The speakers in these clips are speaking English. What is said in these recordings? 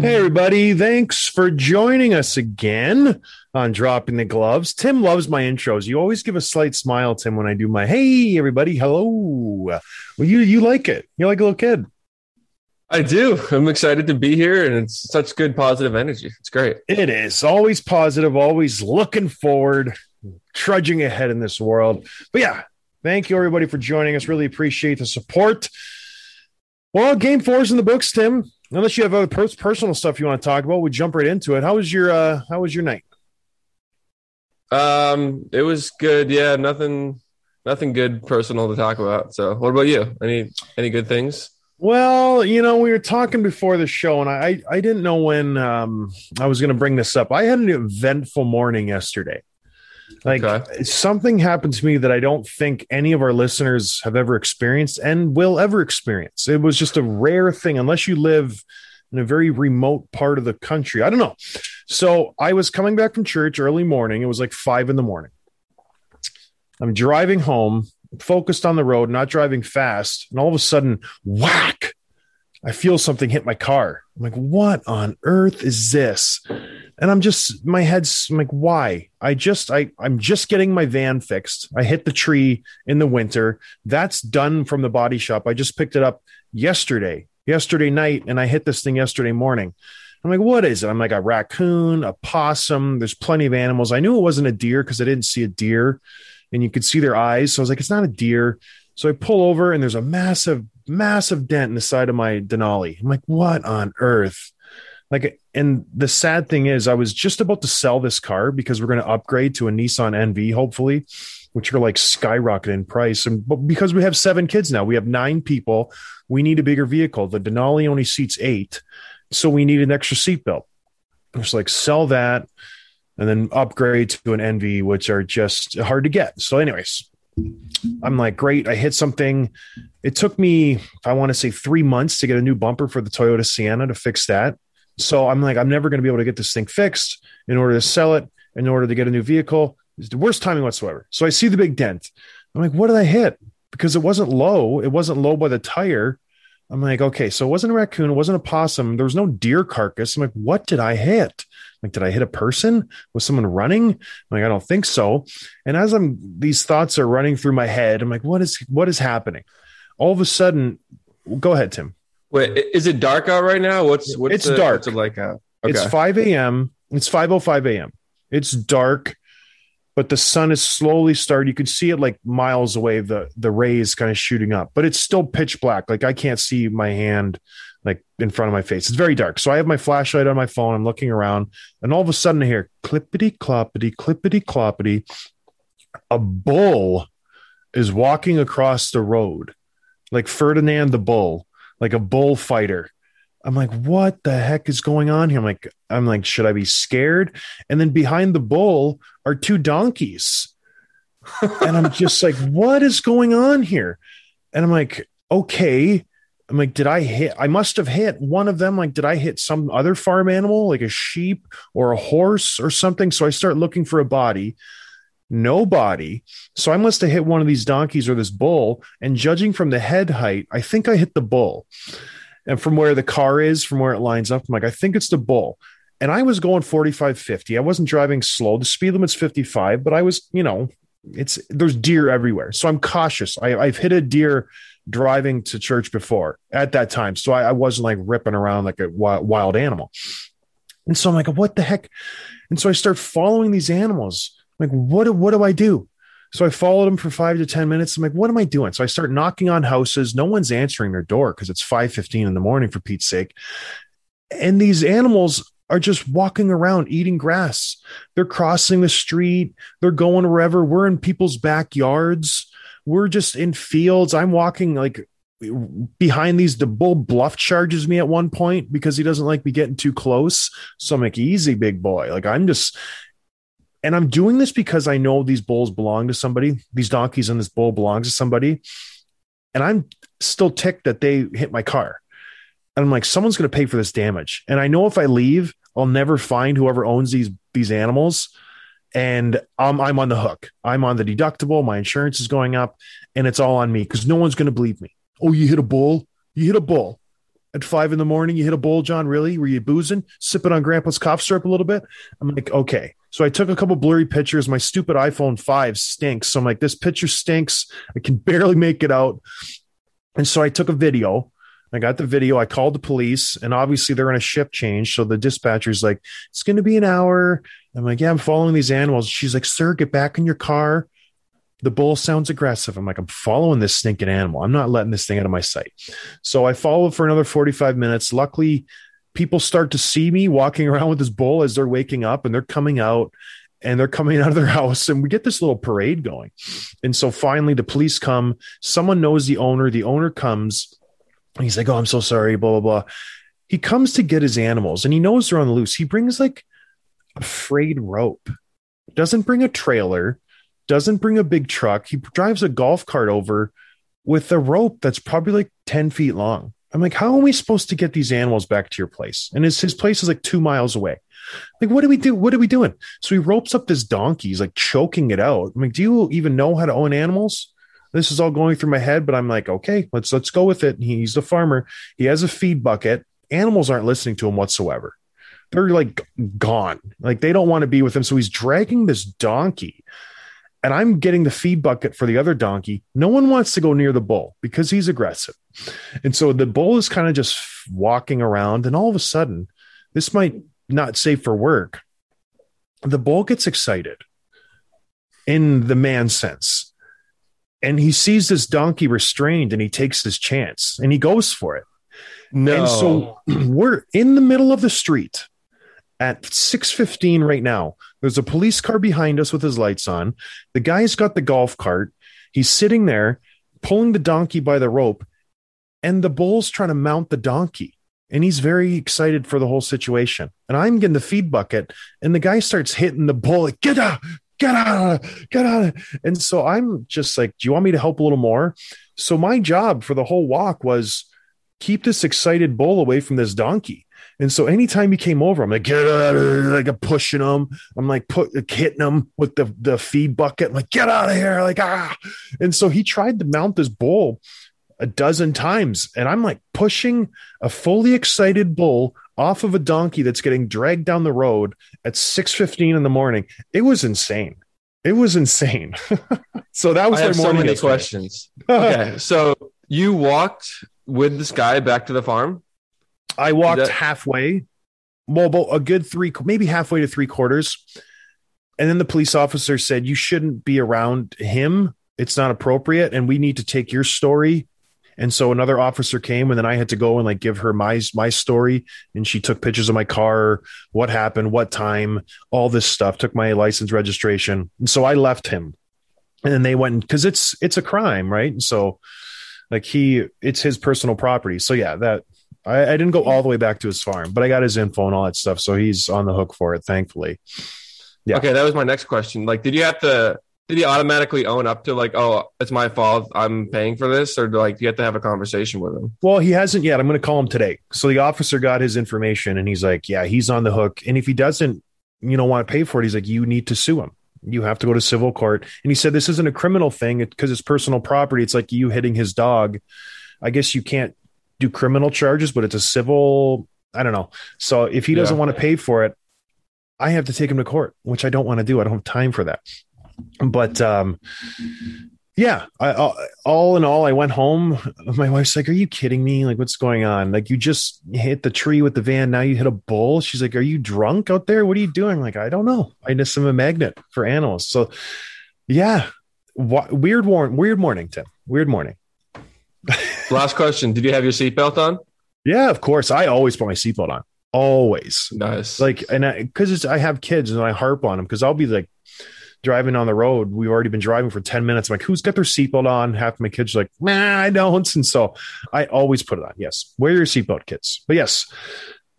Mm. Hey, everybody. Thanks for joining us again on Dropping the Gloves. Tim loves my intros. You always give a slight smile, Tim, when I do my hey, everybody. Hello. Well, you, you like it. You're like a little kid. I do. I'm excited to be here, and it's such good positive energy. It's great. It is always positive, always looking forward, trudging ahead in this world. But yeah, thank you, everybody, for joining us. Really appreciate the support. Well, game four is in the books, Tim. Unless you have other pers- personal stuff you want to talk about, we jump right into it. How was your uh, How was your night? Um, it was good. Yeah, nothing, nothing good personal to talk about. So, what about you? Any any good things? Well, you know, we were talking before the show, and I I didn't know when um, I was going to bring this up. I had an eventful morning yesterday. Like Okay. something happened to me that I don't think any of our listeners have ever experienced and will ever experience. It was just a rare thing, unless you live in a very remote part of the country. I don't know. So I was coming back from church early morning. It was like five in the morning. I'm driving home, focused on the road, not driving fast, and all of a sudden, whack! I feel something hit my car. I'm like, what on earth is this? And I'm just my head's I'm like, why? I just I I'm just getting my van fixed. I hit the tree in the winter. That's done from the body shop. I just picked it up yesterday, yesterday night, and I hit this thing yesterday morning. I'm like, what is it? I'm like a raccoon, a possum. There's plenty of animals. I knew it wasn't a deer because I didn't see a deer and you could see their eyes. So I was like, it's not a deer. So I pull over and there's a massive, massive dent in the side of my Denali. I'm like, what on earth? Like, and the sad thing is, I was just about to sell this car because we're going to upgrade to a Nissan NV, hopefully, which are like skyrocketing in price. And but because we have seven kids now, we have nine people. We need a bigger vehicle. The Denali only seats eight, so we need an extra seatbelt. Just like sell that and then upgrade to an NV, which are just hard to get. So, anyways, I'm like, great. I hit something. It took me, I want to say, three months to get a new bumper for the Toyota Sienna to fix that. So I'm like, I'm never going to be able to get this thing fixed in order to sell it, in order to get a new vehicle. It's the worst timing whatsoever. So I see the big dent. I'm like, what did I hit? Because it wasn't low. It wasn't low by the tire. I'm like, okay, so it wasn't a raccoon, it wasn't a possum, there was no deer carcass. I'm like, what did I hit? Like, did I hit a person? Was someone running? I'm like, I don't think so. And as I'm these thoughts are running through my head, I'm like, what is what is happening? All of a sudden, go ahead, Tim. Wait, is it dark out right now? What's what's It's the- dark. What's it like out? Okay. It's 5 a.m. It's 5:05 a.m. It's dark, but the sun is slowly starting. You can see it like miles away. The the rays kind of shooting up, but it's still pitch black. Like I can't see my hand like in front of my face. It's very dark. So I have my flashlight on my phone. I'm looking around, and all of a sudden I hear clippity cloppity clippity cloppity. A bull is walking across the road, like Ferdinand the bull, like a bullfighter. I'm like, what the heck is going on here? I'm like, I'm like, should I be scared? And then behind the bull are two donkeys. and I'm just like, what is going on here? And I'm like, okay. I'm like, did I hit? I must have hit one of them. Like, did I hit some other farm animal, like a sheep or a horse or something? So I start looking for a body. no body. So I must have hit one of these donkeys or this bull. And judging from the head height, I think I hit the bull. And from where the car is, from where it lines up, I'm like, I think it's the bull. And I was going 45, 50. I wasn't driving slow. The speed limit's 55, but I was, you know, it's there's deer everywhere. So I'm cautious. I, I've hit a deer driving to church before at that time. So I, I wasn't like ripping around like a wild, animal. And so I'm like, what the heck? And so I start following these animals. I'm like, what, do- what do I do? So I followed them for five to 10 minutes. I'm like, what am I doing? So I start knocking on houses. No one's answering their door because it's 5.15 in the morning for Pete's sake. And these animals are just walking around eating grass. They're crossing the street. They're going wherever. We're in people's backyards. We're just in fields. I'm walking like behind these. The bull bluff charges me at one point because he doesn't like me getting too close. So I'm like, easy, big boy. Like I'm just, and I'm doing this because I know these bulls belong to somebody. These donkeys and this bull belongs to somebody. And I'm still ticked that they hit my car. And I'm like, someone's going to pay for this damage. And I know if I leave, I'll never find whoever owns these these animals. And I'm I'm on the hook. I'm on the deductible. My insurance is going up, and it's all on me because no one's going to believe me. Oh, you hit a bull? You hit a bull at five in the morning? You hit a bull, John? Really? Were you boozing, sipping on Grandpa's cough syrup a little bit? I'm like, okay. So I took a couple blurry pictures. My stupid iPhone 5 stinks. So I'm like, this picture stinks. I can barely make it out. And so I took a video. I got the video. I called the police, and obviously they're on a shift change. So the dispatcher's like, it's going to be an hour. I'm like, yeah, I'm following these animals. She's like, sir, get back in your car. The bull sounds aggressive. I'm like, I'm following this stinking animal. I'm not letting this thing out of my sight. So I followed for another 45 minutes. Luckily, people start to see me walking around with this bull as they're waking up and they're coming out and they're coming out of their house and we get this little parade going. And so finally the police come, someone knows the owner, the owner comes he's like, "Oh, I'm so sorry, blah blah blah." He comes to get his animals and he knows they're on the loose. He brings like a frayed rope. Doesn't bring a trailer, doesn't bring a big truck. He drives a golf cart over with a rope that's probably like 10 feet long. I'm like, how are we supposed to get these animals back to your place? And his, his place is like two miles away. Like, what do we do? What are we doing? So he ropes up this donkey. He's like choking it out. I'm like, do you even know how to own animals? This is all going through my head, but I'm like, okay, let's let's go with it. He's the farmer. He has a feed bucket. Animals aren't listening to him whatsoever. They're like gone. Like they don't want to be with him. So he's dragging this donkey and I'm getting the feed bucket for the other donkey. No one wants to go near the bull because he's aggressive. And so the bull is kind of just walking around, and all of a sudden, this might not safe for work. The bull gets excited in the man sense. And he sees this donkey restrained and he takes his chance and he goes for it. No. And so we're in the middle of the street at 6:15 right now. There's a police car behind us with his lights on. The guy's got the golf cart. He's sitting there pulling the donkey by the rope and the bull's trying to mount the donkey. And he's very excited for the whole situation. And I'm getting the feed bucket and the guy starts hitting the bull like, get out, get out, of get out. of And so I'm just like, do you want me to help a little more? So my job for the whole walk was keep this excited bull away from this donkey. And so anytime he came over, I'm like, get out of here. Like I'm pushing him. I'm like put hitting him with the, the feed bucket. I'm like, get out of here. Like, ah. And so he tried to mount this bull a dozen times. And I'm like pushing a fully excited bull off of a donkey that's getting dragged down the road at 6:15 in the morning. It was insane. It was insane. so that was I my have so many yesterday. questions. Okay, so you walked with this guy back to the farm. I walked That- halfway, well, a good three, maybe halfway to three quarters. And then the police officer said, You shouldn't be around him. It's not appropriate. And we need to take your story. And so another officer came, and then I had to go and like give her my my story. And she took pictures of my car, what happened, what time, all this stuff, took my license registration. And so I left him. And then they went because it's it's a crime, right? So like he it's his personal property. So yeah, that I, I didn't go all the way back to his farm, but I got his info and all that stuff. So he's on the hook for it, thankfully. Yeah. Okay, that was my next question. Like, did you have to? Did he automatically own up to like, oh, it's my fault, I'm paying for this, or do, like you have to have a conversation with him? Well, he hasn't yet. I'm going to call him today. So the officer got his information and he's like, yeah, he's on the hook. And if he doesn't, you know, want to pay for it, he's like, you need to sue him. you have to go to civil court. And he said this isn't a criminal thing because it's personal property. It's like you hitting his dog. I guess you can't do criminal charges, but it's a civil. I don't know. So if he doesn't Yeah. want to pay for it, I have to take him to court, which I don't want to do. I don't have time for that. But um, yeah, I, all, all in all, I went home. My wife's like, "Are you kidding me? Like, what's going on? Like, you just hit the tree with the van. Now you hit a bull." She's like, "Are you drunk out there? What are you doing?" Like, I don't know. I just am a magnet for animals. So, yeah, Wa- weird warn, weird morning, Tim. Weird morning. Last question: Did you have your seatbelt on? Yeah, of course. I always put my seatbelt on. Always. Nice. like and because I have kids and I harp on them because I'll be like driving on the road. We've already been driving for 10 minutes. I'm like, who's got their seatbelt on? Half of my kids are like, nah, I don't. And so I always put it on. Yes. Wear your seatbelt, kids. But yes.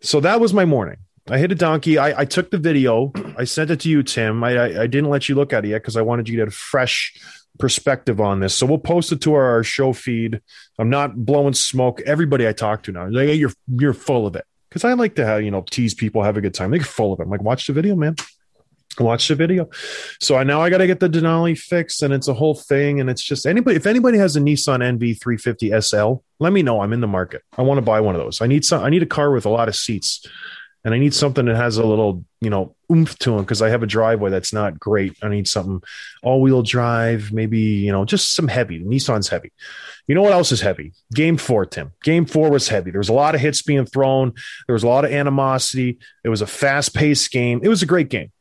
So that was my morning. I hit a donkey. I, I took the video. I sent it to you, Tim. I, I, I didn't let you look at it yet because I wanted you to get a fresh perspective on this. So we'll post it to our, our show feed. I'm not blowing smoke. Everybody I talk to now, like, you're you're full of it. Because I like to have, you know, tease people, have a good time. They're full of it. I'm like, watch the video, man. Watch the video. So I now I got to get the Denali fixed, and it's a whole thing. And it's just anybody, if anybody has a Nissan NV 350 SL, let me know. I'm in the market. I want to buy one of those. I need some. I need a car with a lot of seats, and I need something that has a little, you know, oomph to them because I have a driveway that's not great. I need something all wheel drive, maybe you know, just some heavy. Nissan's heavy. You know what else is heavy? Game four, Tim. Game four was heavy. There was a lot of hits being thrown. There was a lot of animosity. It was a fast paced game. It was a great game.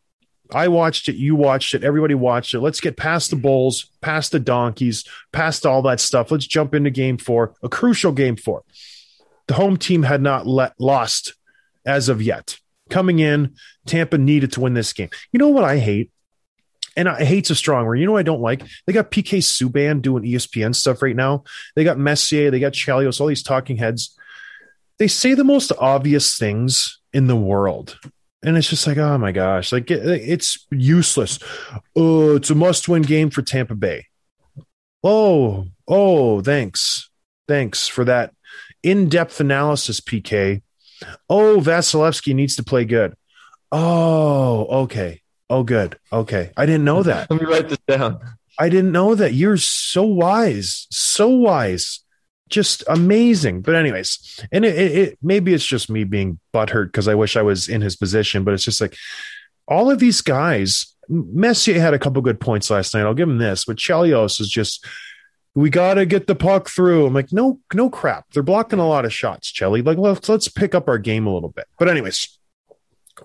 I watched it. You watched it. Everybody watched it. Let's get past the Bulls, past the Donkeys, past all that stuff. Let's jump into game four, a crucial game four. The home team had not let, lost as of yet. Coming in, Tampa needed to win this game. You know what I hate? And I hate's a strong word. You know what I don't like? They got PK Subban doing ESPN stuff right now. They got Messier, they got Chelios, all these talking heads. They say the most obvious things in the world. And it's just like, oh my gosh, like it, it's useless. Oh, it's a must-win game for Tampa Bay. Oh, oh, thanks, thanks for that in-depth analysis, PK. Oh, Vasilevskiy needs to play good. Oh, okay. Oh, good. Okay, I didn't know that. Let me write this down. I didn't know that. You're so wise, so wise, just amazing. But anyways, and it, it, it maybe it's just me being butthurt because I wish I was in his position. But it's just like all of these guys. Messier had a couple good points last night. I'll give him this, but Chelios is just. We got to get the puck through. I'm like, no, no crap. They're blocking a lot of shots, Chelly. Like, let's let's pick up our game a little bit. But anyways,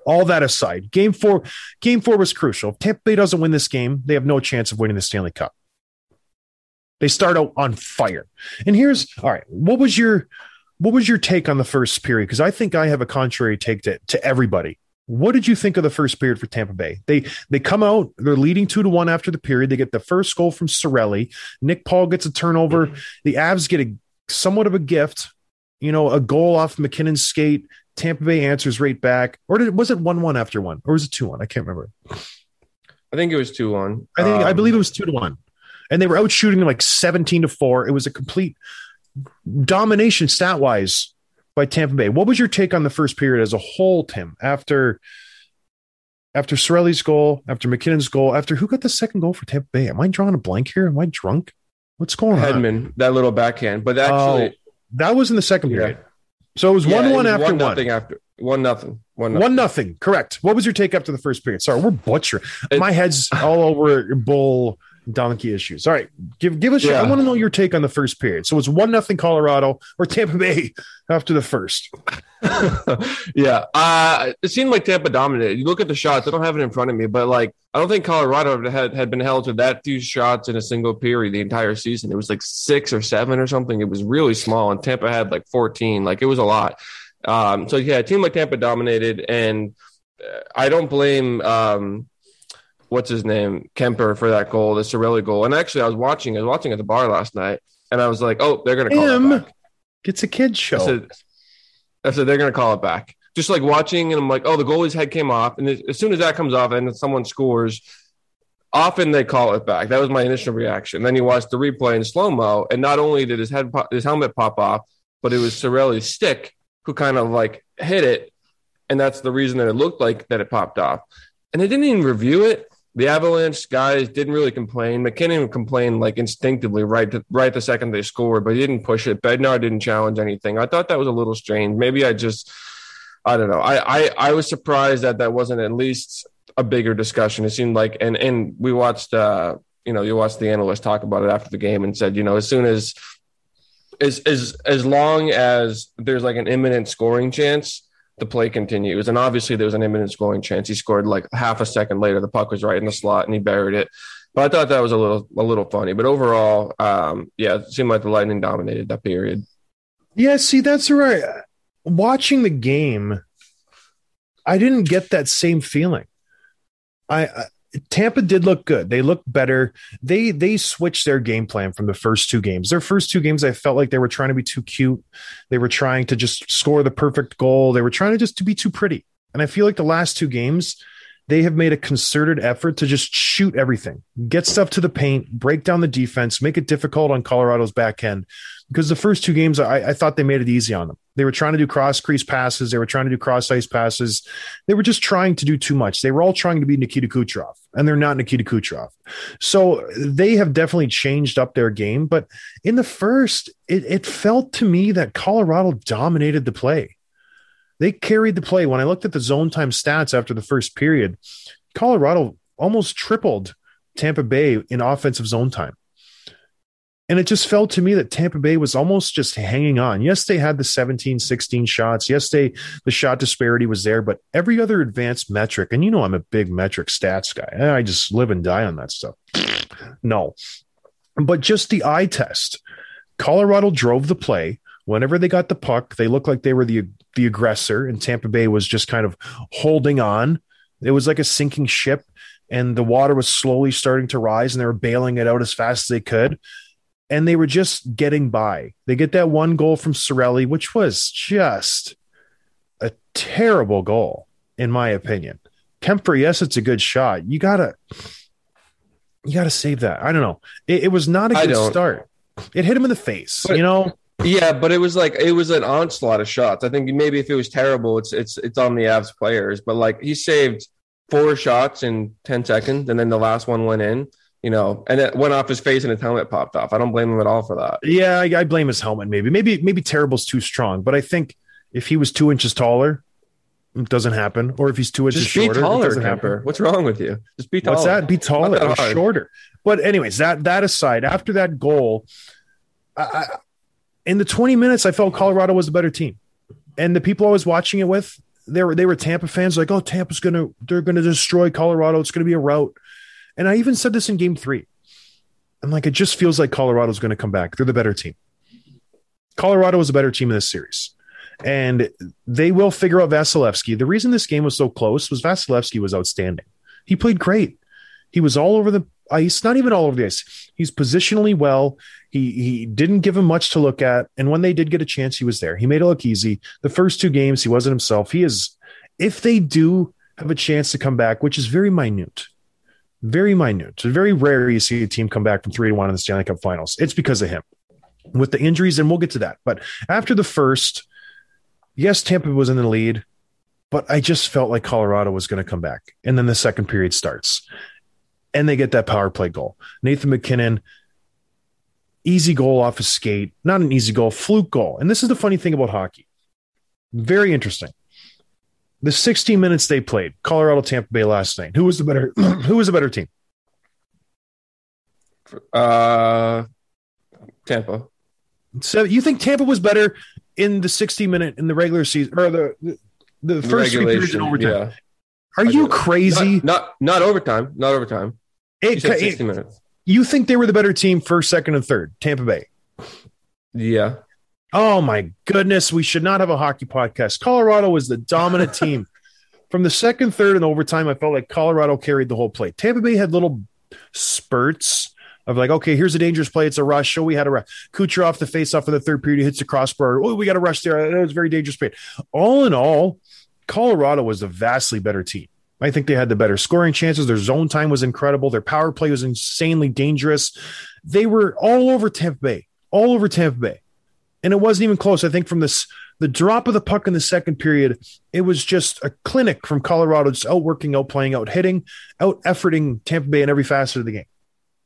all that aside, game four, game four was crucial. If Tampa Bay doesn't win this game, they have no chance of winning the Stanley Cup. They start out on fire. And here's all right. What was your what was your take on the first period? Because I think I have a contrary take to, to everybody. What did you think of the first period for Tampa Bay? They they come out, they're leading two to one after the period. They get the first goal from Cirelli. Nick Paul gets a turnover. The Avs get a somewhat of a gift, you know, a goal off MacKinnon's skate. Tampa Bay answers right back. Or did, was it 1 1 after one? Or was it 2 1? I can't remember. I think it was two one. I think I Um, believe it was 2 to 1. And they were out shooting like 17 to 4. It was a complete domination stat wise by Tampa Bay. What was your take on the first period as a whole, Tim? After after Cirelli's goal, after MacKinnon's goal, after who got the second goal for Tampa Bay? Am I drawing a blank here? Am I drunk? What's going on? Hedman, that little backhand. But actually, oh, That was in the second Yeah. period. So it was yeah, one one after one. nothing after one nothing. One nothing. One nothing. Correct. What was your take after the first period? Sorry, we're butchering. It- My head's all over bull donkey issues. All right, give give us. Your, I want to know your take on the first period. So it's one nothing Colorado or Tampa Bay after the first. yeah, uh, it seemed like Tampa dominated. You look at the shots; I don't have it in front of me, but like I don't think Colorado had had been held to that few shots in a single period the entire season. It was like six or seven or something. It was really small, and Tampa had like fourteen. Like it was a lot. Um, so yeah, a team like Tampa dominated, and uh, I don't blame um, what's his name Kuemper for that goal, the Cirelli goal. And actually, I was watching. I was watching at the bar last night, and I was like, "Oh, they're going to call Him it back." It's a kid I show. said, I said they're going to call it back. Just like watching, and I'm like, oh, the goalie's head came off, and as soon as that comes off, and someone scores, often they call it back. That was my initial reaction. Then you watch the replay in slow mo, and not only did his head, pop, his helmet pop off, but it was Cirelli's stick who kind of like hit it, and that's the reason that it looked like that it popped off. And they didn't even review it. The Avalanche guys didn't really complain. MacKinnon complained like instinctively right to, right the second they scored, but he didn't push it. Bednar didn't challenge anything. I thought that was a little strange. Maybe I just I don't know. I I, I was surprised that that wasn't at least a bigger discussion. It seemed like and and we watched uh you know you watched the analyst talk about it after the game and said you know as soon as as as as long as there's like an imminent scoring chance the play continues. And obviously, there was an imminent scoring chance. He scored like half a second later. The puck was right in the slot, and he buried it. But I thought that was a little a little funny. But overall, um, yeah, it seemed like the Lightning dominated that period. Yeah, see, that's right. Watching the game, I didn't get that same feeling. I, I Tampa did look good. They looked better. They they switched their game plan from the first two games. Their first two games, I felt like they were trying to be too cute. They were trying to just score the perfect goal. They were trying to just to be too pretty. And I feel like the last two games, they have made a concerted effort to just shoot everything, get stuff to the paint, break down the defense, make it difficult on Colorado's back end. Because the first two games, I, I thought they made it easy on them. They were trying to do cross crease passes. They were trying to do cross ice passes. They were just trying to do too much. They were all trying to be Nikita Kucherov, and they're not Nikita Kucherov. So they have definitely changed up their game. But in the first, it, it felt to me that Colorado dominated the play. They carried the play. When I looked at the zone time stats after the first period, Colorado almost tripled Tampa Bay in offensive zone time. And it just felt to me that Tampa Bay was almost just hanging on. Yes, they had the 17, 16 shots. Yes, they the shot disparity was there, but every other advanced metric, and you know I'm a big metric stats guy. I just live and die on that stuff. No. But just the eye test. Colorado drove the play. Whenever they got the puck, they looked like they were the the aggressor, and Tampa Bay was just kind of holding on. It was like a sinking ship, and the water was slowly starting to rise, and they were bailing it out as fast as they could and they were just getting by. They get that one goal from Cirelli, which was just a terrible goal, in my opinion. Kuemper, yes, it's a good shot. You gotta, you gotta save that. I don't know. It, it was not a I good don't. start. It hit him in the face. But- you know, Yeah, but it was like it was an onslaught of shots. I think maybe if it was terrible, it's it's it's on the Avs players. But like he saved four shots in ten seconds, and then the last one went in. You know, and it went off his face, and his helmet popped off. I don't blame him at all for that. yeah, I, I blame his helmet. Maybe, maybe, maybe terrible's too strong. But I think if he was two inches taller, it doesn't happen. Or if he's two inches Just be shorter, it doesn't happen. What's wrong with you? Just be taller. What's that? Be taller that or hard. shorter. But anyways, that that aside, after that goal, I, I, in the 20 minutes, I felt Colorado was the better team, and the people I was watching it with, they were they were Tampa fans, like, oh, Tampa's gonna they're gonna destroy Colorado. It's gonna be a rout. And I even said this in Game Three. I'm like, it just feels like Colorado's going to come back. They're the better team. Colorado is a better team in this series. And they will figure out Vasilevskiy. The reason this game was so close was Vasilevskiy was outstanding. He played great. He was all over the ice, not even all over the ice. He's positionally well. He he didn't give him much to look at. And when they did get a chance, he was there. He made it look easy. The first two games, he wasn't himself. He is, if they do have a chance to come back, which is very minute, very minute. It's very rare you see a team come back from three to one in the Stanley Cup finals. It's because of him. With the injuries, and we'll get to that. But after the first, yes, Tampa was in the lead, but I just felt like Colorado was going to come back. And then the second period starts. And they get that power play goal. Nathan MacKinnon, easy goal off his skate. Not an easy goal, fluke goal. And this is the funny thing about hockey. Very interesting. The 16 minutes they played, Colorado Tampa Bay last night. Who was the better who was the better team? Uh, Tampa. So you think Tampa was better in the 60 minute in the regular season or the the, the first three periods in Regulation, overtime? yeah. Are you crazy? Not, not not overtime. Not overtime. It- You it- minutes. you think they were the better team first, second, and third? Tampa Bay. Yeah. Oh my goodness, we should not have a hockey podcast. Colorado was the dominant team. From the second, third, and overtime, I felt like Colorado carried the whole play. Tampa Bay had little spurts of like, okay, here's a dangerous play. It's a rush. Show we had a rush. Kucherov the face off in the third period. He hits the crossbar. Oh, we got a rush there. That was a very dangerous play. All in all, Colorado was a vastly better team. I think they had the better scoring chances. Their zone time was incredible. Their power play was insanely dangerous. They were all over Tampa Bay, all over Tampa Bay. And it wasn't even close. I think from this the drop of the puck in the second period, it was just a clinic from Colorado, just outworking, outplaying, out playing, out hitting, out efforting Tampa Bay in every facet of the game,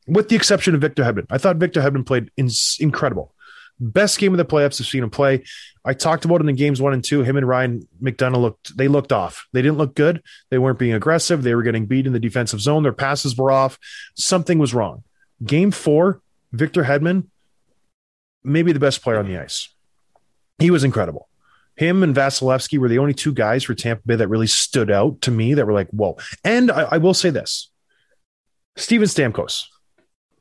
with the exception of Victor Hedman. I thought Victor Hedman played in- incredible. Best game of the playoffs I've seen him play. I talked about in the games one and two. Him and Ryan McDonagh looked they looked off. They didn't look good. They weren't being aggressive. They were getting beat in the defensive zone. Their passes were off. Something was wrong. Game four, Victor Hedman, maybe the best player on the ice. He was incredible. Him and Vasilevskiy were the only two guys for Tampa Bay that really stood out to me that were like, whoa. And I, I will say this Steven Stamkos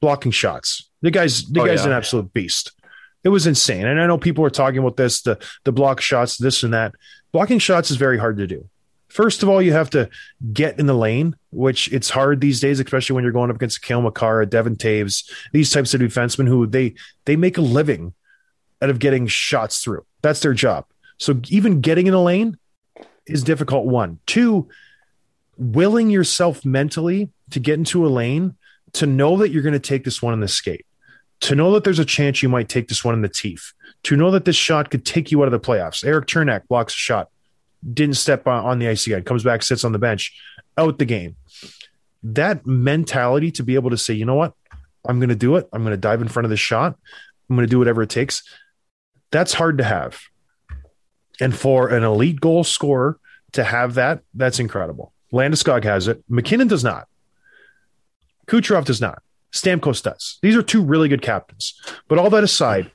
blocking shots. The guy's the Oh, guy's yeah. an absolute beast. It was insane. And I know people were talking about this, the the block shots, this and that. Blocking shots is very hard to do. First of all, you have to get in the lane, which it's hard these days, especially when you're going up against Cale Makar, Devon Toews, these types of defensemen who they they make a living out of getting shots through. That's their job. So even getting in the lane is difficult. One, two, willing yourself mentally to get into a lane to know that you're going to take this one in the skate, to know that there's a chance you might take this one in the teeth, to know that this shot could take you out of the playoffs. Erik Cernak blocks a shot, didn't step on, the ice again, comes back, sits on the bench, out the game. That mentality to be able to say, you know what, I'm going to do it. I'm going to dive in front of the shot. I'm going to do whatever it takes. That's hard to have. And for an elite goal scorer to have that, that's incredible. Landeskog has it. MacKinnon does not. Kucherov does not. Stamkos does. These are two really good captains. But all that aside,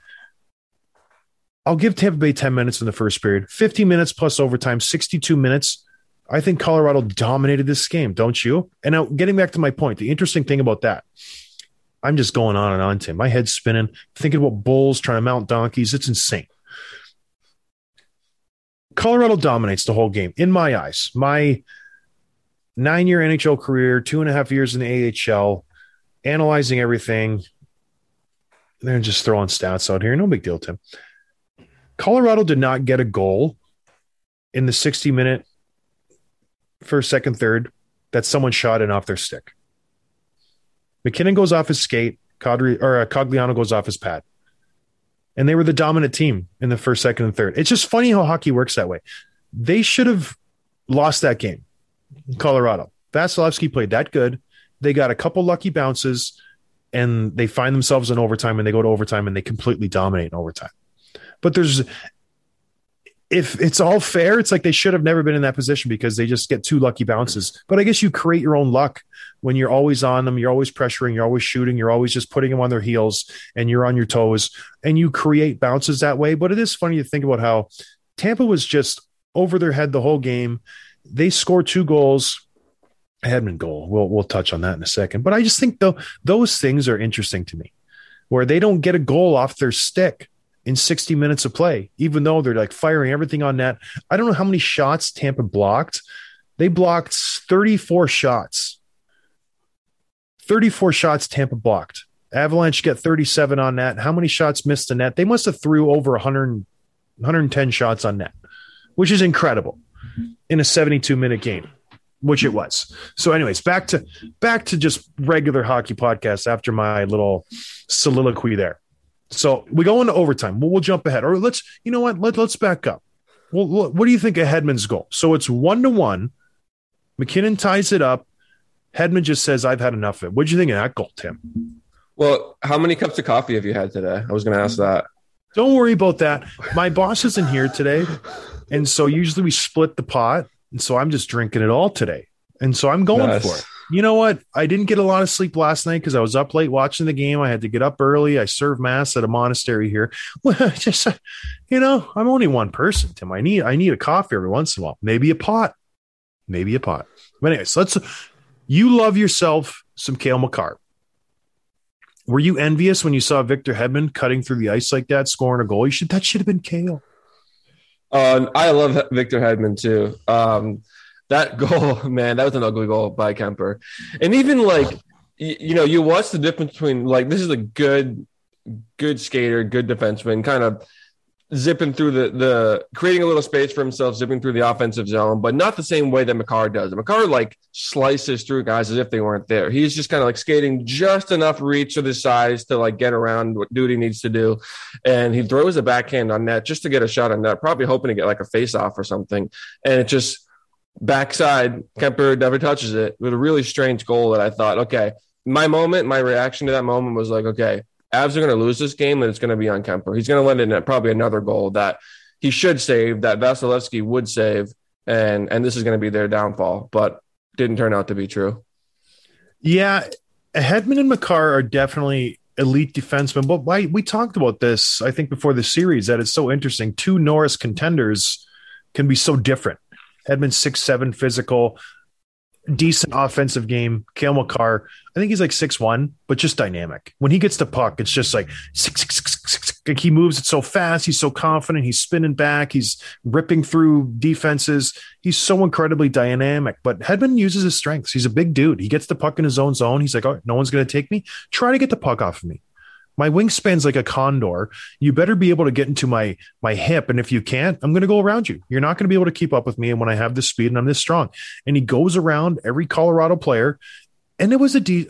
I'll give Tampa Bay 10 minutes in the first period, 50 minutes plus overtime, 62 minutes. I think Colorado dominated this game, don't you? And now, getting back to my point, the interesting thing about that, I'm just going on and on, Tim. My head's spinning, thinking about bulls trying to mount donkeys. It's insane. Colorado dominates the whole game in my eyes. My nine year NHL career, two and a half years in the AHL, analyzing everything. They're just throwing stats out here. No big deal, Tim. Colorado did not get a goal in the 60 minute first, second, third that someone shot in off their stick. MacKinnon goes off his skate, Kadri, or uh, Cogliano goes off his pad. And they were the dominant team in the first, second, and third. It's just funny how hockey works that way. They should have lost that game, Colorado. Vasilevskiy played that good. They got a couple lucky bounces and they find themselves in overtime and they go to overtime and they completely dominate in overtime. But there's if it's all fair, it's like they should have never been in that position because they just get two lucky bounces. But I guess you create your own luck when you're always on them, you're always pressuring, you're always shooting, you're always just putting them on their heels and you're on your toes and you create bounces that way. But it is funny to think about how Tampa was just over their head the whole game. They scored two goals. Hedman goal. We'll we'll touch on that in a second. But I just think though those things are interesting to me, where they don't get a goal off their stick in 60 minutes of play, even though they're like firing everything on net. I don't know how many shots Tampa blocked. They blocked 34 shots. 34 shots Tampa blocked. Avalanche get 37 on net. How many shots missed the net? They must have threw over 100, 110 shots on net, which is incredible in a 72 minute game, which it was. So, anyways, back to back to just regular hockey podcast after my little soliloquy there. So we go into overtime. We'll, we'll jump ahead, or let's you know what? Let, let's back up. Well, what what do you think of Hedman's goal? So it's one to one. MacKinnon ties it up. Hedman just says, "I've had enough of it." What do you think of that goal, Tim? Well, how many cups of coffee have you had today? I was going to ask that. Don't worry about that. My boss isn't here today, and so usually we split the pot, and so I'm just drinking it all today, and so I'm going Nice. for it. You know what? I didn't get a lot of sleep last night because I was up late watching the game. I had to get up early. I serve mass at a monastery here. Just you know, I'm only one person, Tim. I need I need a coffee every once in a while. Maybe a pot. Maybe a pot. But anyways, let's you love yourself some Cale Makar. Were you envious when you saw Victor Hedman cutting through the ice like that, scoring a goal? You should that should have been Cale. Um, I love Victor Hedman too. Um, that goal, man, that was an ugly goal by Kuemper. And even like, you, you know, you watch the difference between like this is a good, good skater, good defenseman, kind of zipping through the the creating a little space for himself, zipping through the offensive zone, but not the same way that Makar does. Makar like slices through guys as if they weren't there. He's just kind of like skating just enough reach of his size to like get around what duty needs to do, and he throws a backhand on net just to get a shot on net, probably hoping to get like a face off or something, and it just backside Kuemper never touches it with a really strange goal that I thought, okay, my moment, my reaction to that moment was like, okay, Avs are going to lose this game, and it's going to be on Kuemper. He's going to let in probably another goal that he should save, that Vasilevskiy would save, and and this is going to be their downfall. But didn't turn out to be true. Yeah, Hedman and Makar are definitely elite defensemen. But why we talked about this, I think, before the series that it's so interesting. Two Norris contenders can be so different. Hedman six seven physical, decent offensive game. Cale Makar, I think he's like six one, but just dynamic. When he gets the puck, it's just like six, six, six, six, six. Like he moves it so fast. He's so confident. He's spinning back. He's ripping through defenses. He's so incredibly dynamic. But Hedman uses his strengths. He's a big dude. He gets the puck in his own zone. He's like, oh, no one's going to take me. Try to get the puck off of me. My wingspan's like a condor. You better be able to get into my my hip, and if you can't, I'm going to go around you. You're not going to be able to keep up with me. And when I have this speed and I'm this strong, and he goes around every Colorado player, and it was a de-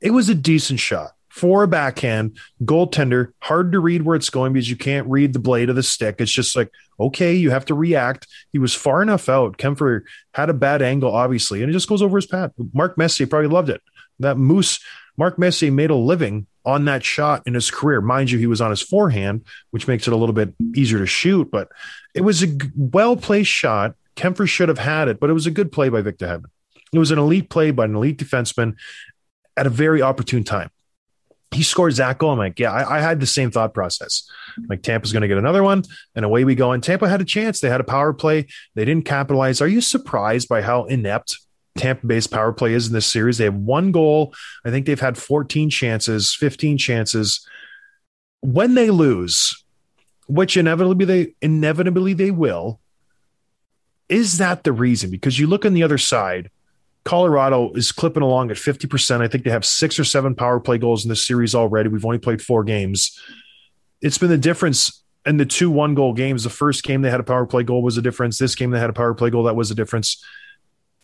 it was a decent shot for a backhand goaltender. Hard to read where it's going because you can't read the blade of the stick. It's just like okay, you have to react. He was far enough out. Kuemper had a bad angle, obviously, and it just goes over his pad. Mark Messier probably loved it. That moose, Mark Messier made a living on that shot in his career. Mind you, he was on his forehand, which makes it a little bit easier to shoot, but it was a well placed shot. Kuemper should have had it, but it was a good play by Victor Hedman. It was an elite play by an elite defenseman at a very opportune time. He scored Zach goal. I'm like, yeah, I, I had the same thought process. Like Tampa's going to get another one, and away we go. And Tampa had a chance. They had a power play. They didn't capitalize. Are you surprised by how inept Tampa Bay's power play is in this series. They have one goal. I think they've had 14 chances, 15 chances. When they lose, which inevitably they inevitably they will, is that the reason? Because you look on the other side, Colorado is clipping along at 50%. I think they have six or seven power play goals in this series already. We've only played four games. It's been the difference in the two one goal games. The first game they had a power play goal was a difference. This game they had a power play goal that was a difference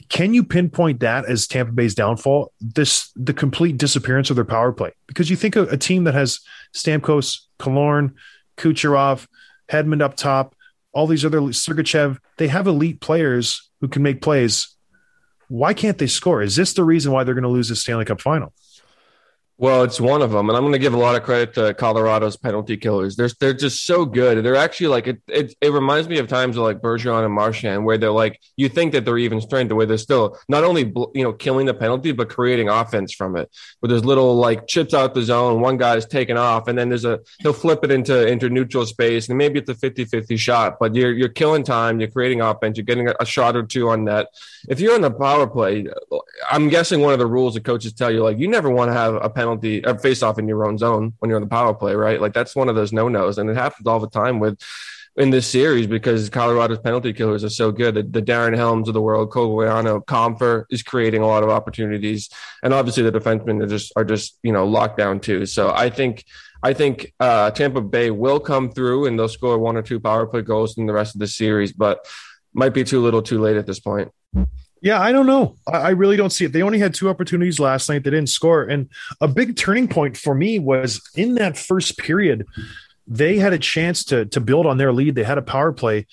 can you pinpoint that as Tampa Bay's downfall? This the complete disappearance of their power play because you think a, a team that has Stamkos, Killorn, Kucherov, Hedman up top, all these other Sergachev, they have elite players who can make plays. Why can't they score? Is this the reason why they're going to lose the Stanley Cup final? Well, it's one of them, and I'm going to give a lot of credit to Colorado's penalty killers. They're they're just so good. They're actually like it. It, it reminds me of times of like Bergeron and Marchand, where they're like you think that they're even strength, the way they're still not only you know killing the penalty, but creating offense from it. Where there's little like chips out the zone, one guy's taken off, and then there's a he'll flip it into into neutral space, and maybe it's a 50-50 shot, but you're you're killing time, you're creating offense, you're getting a, a shot or two on net. If you're on the power play, I'm guessing one of the rules the coaches tell you like you never want to have a penalty penalty or face off in your own zone when you're on the power play, right? Like that's one of those no nos, and it happens all the time with in this series because Colorado's penalty killers are so good. The, the Darren Helms of the world, Cogliano, Compher is creating a lot of opportunities, and obviously the defensemen are just are just you know locked down too. So I think. I think uh, Tampa Bay will come through and they'll score one or two power play goals in the rest of the series, but might be too little, too late at this point. Yeah, I don't know. I really don't see it. They only had two opportunities last night. They didn't score. And a big turning point for me was in that first period, they had a chance to to build on their lead. They had a power play.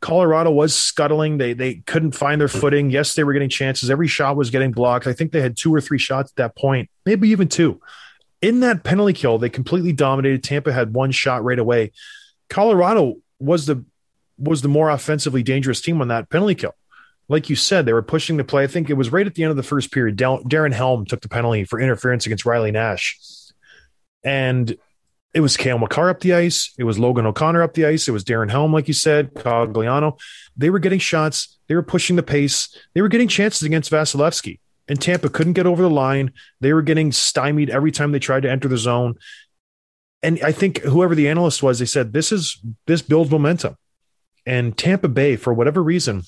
Colorado was scuttling. They they couldn't find their footing. Yes, they were getting chances. Every shot was getting blocked. I think they had two or three shots at that point, maybe even two. In that penalty kill, they completely dominated. Tampa had one shot right away. Colorado was the was the more offensively dangerous team on that penalty kill like you said, they were pushing the play. I think it was right at the end of the first period. Darren Helm took the penalty for interference against Riley Nash. And it was Cale Makar up the ice. It was Logan O'Connor up the ice. It was Darren Helm, like you said, Cogliano. They were getting shots. They were pushing the pace. They were getting chances against Vasilevskiy. And Tampa couldn't get over the line. They were getting stymied every time they tried to enter the zone. And I think whoever the analyst was, they said, this is this builds momentum. And Tampa Bay, for whatever reason,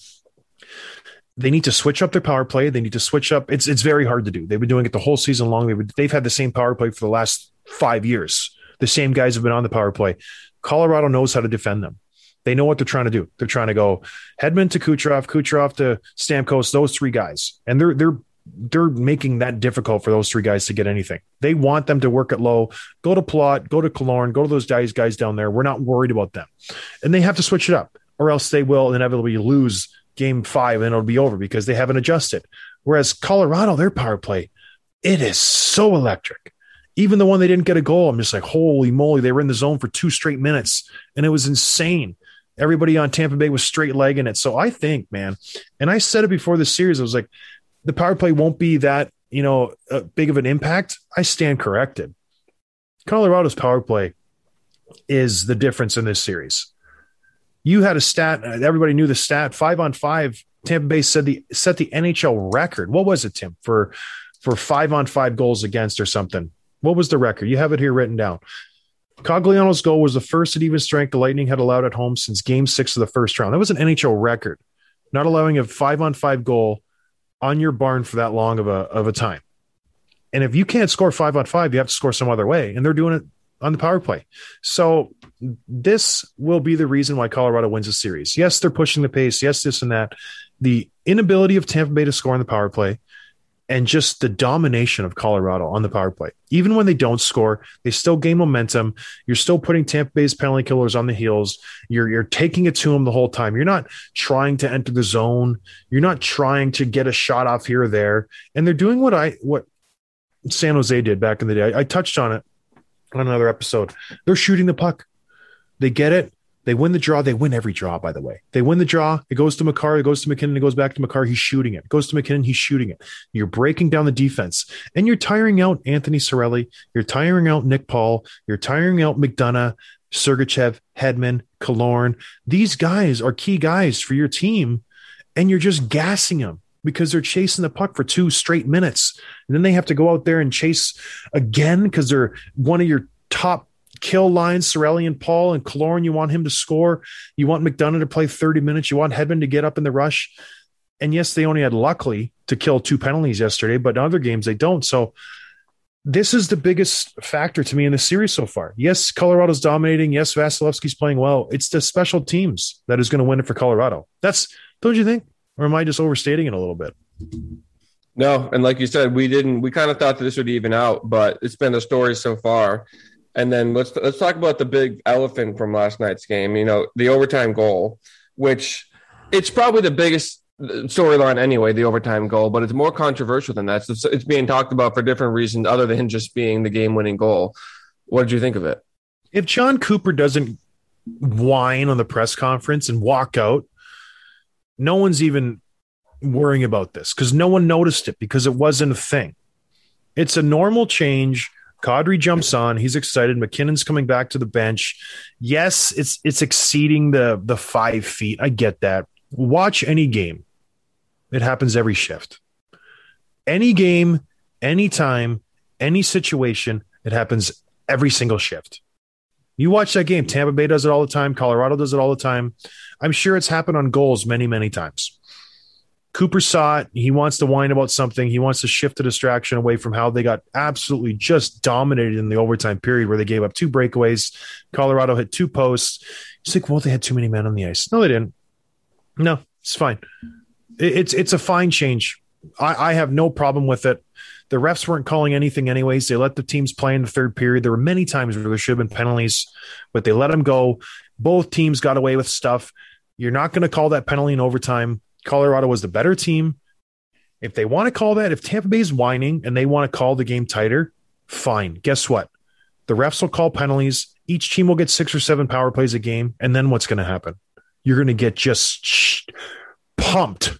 they need to switch up their power play. They need to switch up. It's it's very hard to do. They've been doing it the whole season long. They've they've had the same power play for the last five years. The same guys have been on the power play. Colorado knows how to defend them. They know what they're trying to do. They're trying to go Hedman to Kucherov, Kucherov to Stamkos, those three guys, and they're they're they're making that difficult for those three guys to get anything. They want them to work at low, go to Palat, go to Killorn, go to those guys guys down there. We're not worried about them, and they have to switch it up, or else they will inevitably lose Game Five, and it'll be over because they haven't adjusted. Whereas Colorado, their power play, it is so electric. Even the one they didn't get a goal, I'm just like, holy moly, they were in the zone for two straight minutes, and it was insane. Everybody on Tampa Bay was straight legging it. So I think, man, and I said it before the series, I was like, the power play won't be that, you know, uh, big of an impact. I stand corrected. Colorado's power play is the difference in this series. You had a stat, uh, everybody knew the stat, five on five. Tampa Bay said the set the NHL record. What was it, Tim, for for five on five goals against or something? What was the record? You have it here written down. Cogliano's goal was the first at even strength the Lightning had allowed at home since game six of the first round. That was an NHL record, not allowing a five on five goal on your barn for that long of a, of a time. And if you can't score five on five, you have to score some other way. And they're doing it on the power play. So this will be the reason why Colorado wins a series. Yes, they're pushing the pace. Yes, this and that. The inability of Tampa Bay to score on the power play and just the domination of Colorado on the power play. Even when they don't score, they still gain momentum. You're still putting Tampa Bay's penalty killers on the heels. You're you're taking it to them the whole time. You're not trying to enter the zone. You're not trying to get a shot off here or there. And they're doing what I what San Jose did back in the day. I, I touched on it on another episode. They're shooting the puck. They get it. They win the draw. They win every draw, by the way. They win the draw. It goes to Makar. It goes to MacKinnon. It goes back to Makar. He's shooting it. it goes to MacKinnon. He's shooting it. You're breaking down the defense and you're tiring out Anthony Cirelli. You're tiring out Nick Paul. You're tiring out McDonagh, Sergachev, Hedman, Killorn. These guys are key guys for your team and you're just gassing them because they're chasing the puck for two straight minutes. And then they have to go out there and chase again because they're one of your top kill lines, Cirelli and Paul and Killorn. You want him to score. You want McDonagh to play 30 minutes. You want Hedman to get up in the rush. And yes, they only had luckily to kill two penalties yesterday, but in other games they don't. So this is the biggest factor to me in the series so far. Yes, Colorado's dominating. Yes, Vasilevskiy's playing well. It's the special teams that is going to win it for Colorado. That's don't you think? Or am I just overstating it a little bit? No, and like you said, we didn't. We kind of thought that this would even out, but it's been a story so far. And then let's let's talk about the big elephant from last night's game. You know, the overtime goal, which it's probably the biggest storyline anyway, the overtime goal, but it's more controversial than that. It's, it's being talked about for different reasons other than just being the game-winning goal. What did you think of it? If Jon Cooper doesn't whine on the press conference and walk out, no one's even worrying about this because no one noticed it because it wasn't a thing. It's a normal change Kadri jumps on. He's excited. MacKinnon's coming back to the bench. Yes, it's it's exceeding the the five feet. I get that. Watch any game. It happens every shift. Any game, any time, any situation, it happens every single shift. You watch that game. Tampa Bay does it all the time. Colorado does it all the time. I'm sure it's happened on goals many, many times. Cooper saw it. He wants to whine about something. He wants to shift the distraction away from how they got absolutely just dominated in the overtime period where they gave up two breakaways. Colorado hit two posts. He's like, well, they had too many men on the ice. No, they didn't. No, it's fine. It's it's a fine change. I, I have no problem with it. The refs weren't calling anything anyways. They let the teams play in the third period. There were many times where there should have been penalties, but they let them go. Both teams got away with stuff. You're not going to call that penalty in overtime. Colorado was the better team. If they want to call that, if Tampa Bay is whining and they want to call the game tighter, fine. Guess what? The refs will call penalties. Each team will get six or seven power plays a game. And then what's going to happen? You're going to get just pumped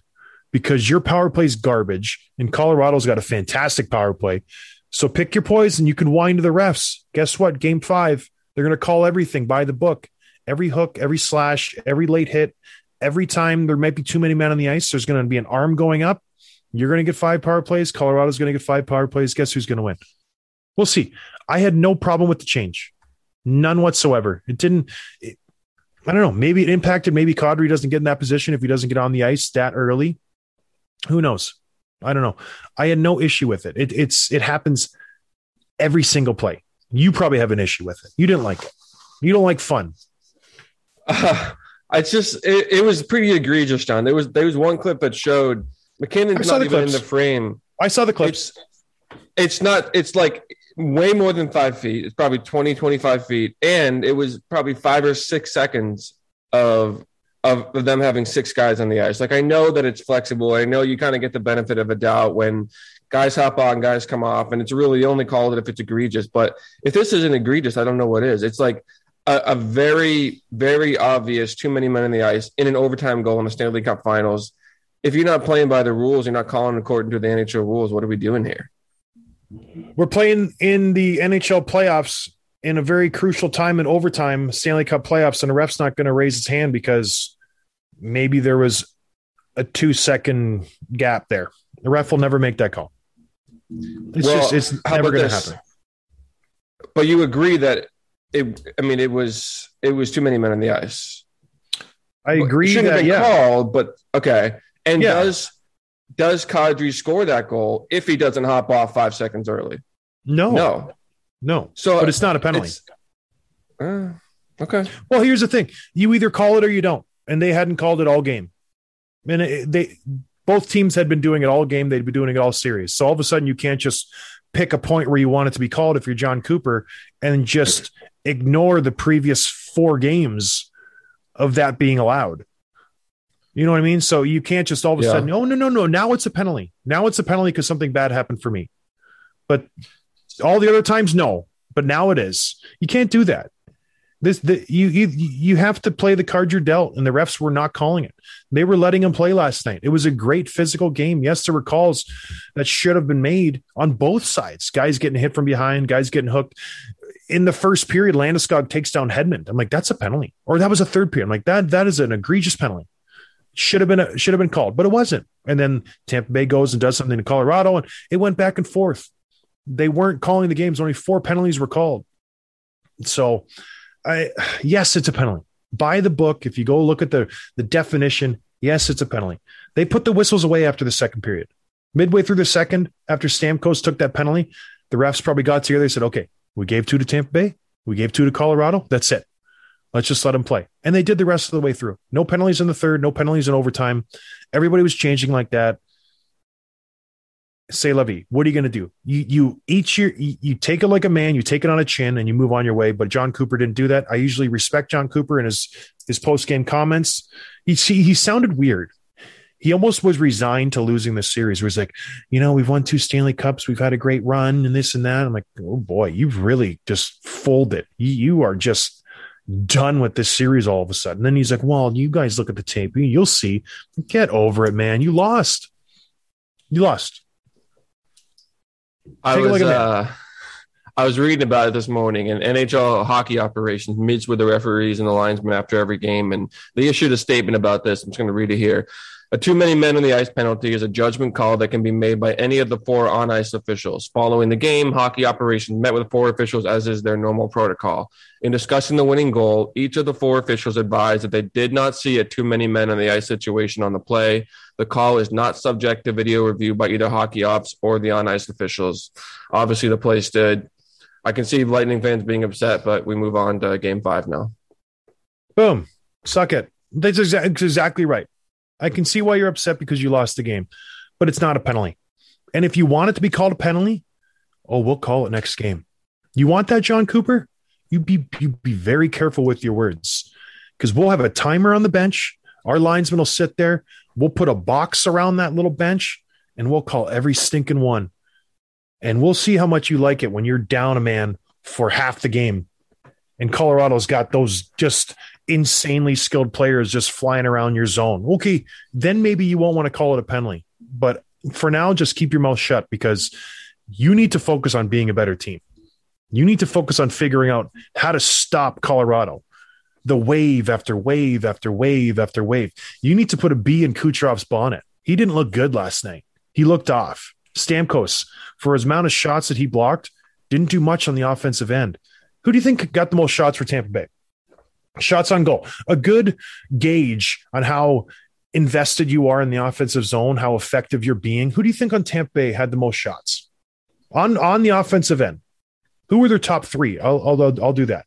because your power play is garbage. And Colorado's got a fantastic power play. So pick your poison. And you can whine to the refs. Guess what? Game five, they're going to call everything by the book. Every hook, every slash, every late hit, every time there might be too many men on the ice, there's going to be an arm going up. You're going to get five power plays. Colorado's going to get five power plays. Guess who's going to win? We'll see. I had no problem with the change, none whatsoever. It didn't. It, I don't know. Maybe it impacted. Maybe Kadri doesn't get in that position if he doesn't get on the ice that early. Who knows? I don't know. I had no issue with it. it it's it happens every single play. You probably have an issue with it. You didn't like it. You don't like fun. Uh, it's just it, it was pretty egregious, John. There was there was one clip that showed I MacKinnon's not even clips. in the frame. I saw the clips. It's it's not it's like way more than five feet. It's probably 20, 25 feet. And it was probably five or six seconds of of, of them having six guys on the ice. Like I know that it's flexible. I know you kind of get the benefit of a doubt when guys hop on, guys come off, and it's really only called it if it's egregious. But if this isn't egregious, I don't know what is. It's like a, a very, very obvious too many men on the ice in an overtime goal in the Stanley Cup Finals. If you're not playing by the rules, you're not calling according to the NHL rules. What are we doing here? We're playing in the NHL playoffs in a very crucial time in overtime, Stanley Cup playoffs, and the ref's not going to raise his hand because maybe there was a two second gap there. The ref will never make that call. It's Well, just it's never going to happen. But you agree that it. I mean, it was it was too many men on the ice. I It agree shouldn't have been yeah, called, but okay. And Yeah. does does Kadri score that goal if he doesn't hop off five seconds early? no, no, No. So, but it's not a penalty. uh, okay. Well, here's the thing: you either call it or you don't, and they hadn't called it all game. And it, they both teams had been doing it all game; they'd been doing it all series. So all of a sudden, you can't just pick a point where you want it to be called if you're Jon Cooper, and just ignore the previous four games of that being allowed. You know what I mean? So you can't just all of a Yeah. sudden, oh no, no, no, now it's a penalty. Now it's a penalty because something bad happened for me. But all the other times, no. But now it is. You can't do that. This the you you you have to play the card you're dealt, and the refs were not calling it. They were letting him play last night. It was a great physical game. Yes, there were calls that should have been made on both sides. Guys getting hit from behind, guys getting hooked. In the first period, Landeskog takes down Hedman. I'm like, that's a penalty. Or that was a third period. I'm like, that that is an egregious penalty. Should have been a, should have been called, but it wasn't. And then Tampa Bay goes and does something to Colorado, and it went back and forth. They weren't calling the games. Only four penalties were called. So, I yes, it's a penalty. By the book, if you go look at the the definition, yes, it's a penalty. They put the whistles away after the second period. Midway through the second, after Stamkos took that penalty, the refs probably got together. They said, "Okay, we gave two to Tampa Bay, we gave two to Colorado. That's it. Let's just let them play." And they did the rest of the way through. No penalties in the third, no penalties in overtime. Everybody was changing like that. Say Levy. What are you going to do? You you each your you, take it like a man. You take it on a chin, and you move on your way. But Jon Cooper didn't do that. I usually respect Jon Cooper and his his post game comments. He he he sounded weird. He almost was resigned to losing the series. Where he's like, you know, we've won two Stanley Cups, we've had a great run, and this and that. I'm like, oh boy, you've really just folded. You, you are just done with this series all of a sudden. then he's like, well, you guys look at the tape, you'll see. Get over it, man. You lost. You lost. I was uh, I was reading about it this morning, and NHL hockey operations meets with the referees and the linesmen after every game, and they issued a statement about this. I'm just going to read it here. A too many men on the ice penalty is a judgment call that can be made by any of the four on ice officials. Following the game, hockey operations met with four officials as is their normal protocol. In discussing the winning goal, each of the four officials advised that they did not see a too many men on the ice situation on the play. The call is not subject to video review by either hockey ops or the on ice officials. Obviously, the play stood. I can see Lightning fans being upset, but we move on to game five now. Boom. Suck it. That's exa- exactly right. I can see why you're upset because you lost the game, but it's not a penalty. And if you want it to be called a penalty, oh, we'll call it next game. You want that, Jon Cooper? You be you be very careful with your words because we'll have a timer on the bench. Our linesman will sit there. We'll put a box around that little bench, and we'll call every stinking one. And we'll see how much you like it when you're down a man for half the game. And Colorado's got those just insanely skilled players just flying around your zone. Okay, then maybe you won't want to call it a penalty. But for now, just keep your mouth shut because you need to focus on being a better team. You need to focus on figuring out how to stop Colorado. The wave after wave after wave after wave. You need to put a B in Kucherov's bonnet. He didn't look good last night. He looked off. Stamkos, for his amount of shots that he blocked, didn't do much on the offensive end. Who do you think got the most shots for Tampa Bay? Shots on goal. A good gauge on how invested you are in the offensive zone, how effective you're being. Who do you think on Tampa Bay had the most shots on on the offensive end? Who were their top three? I'll I'll, I'll do that.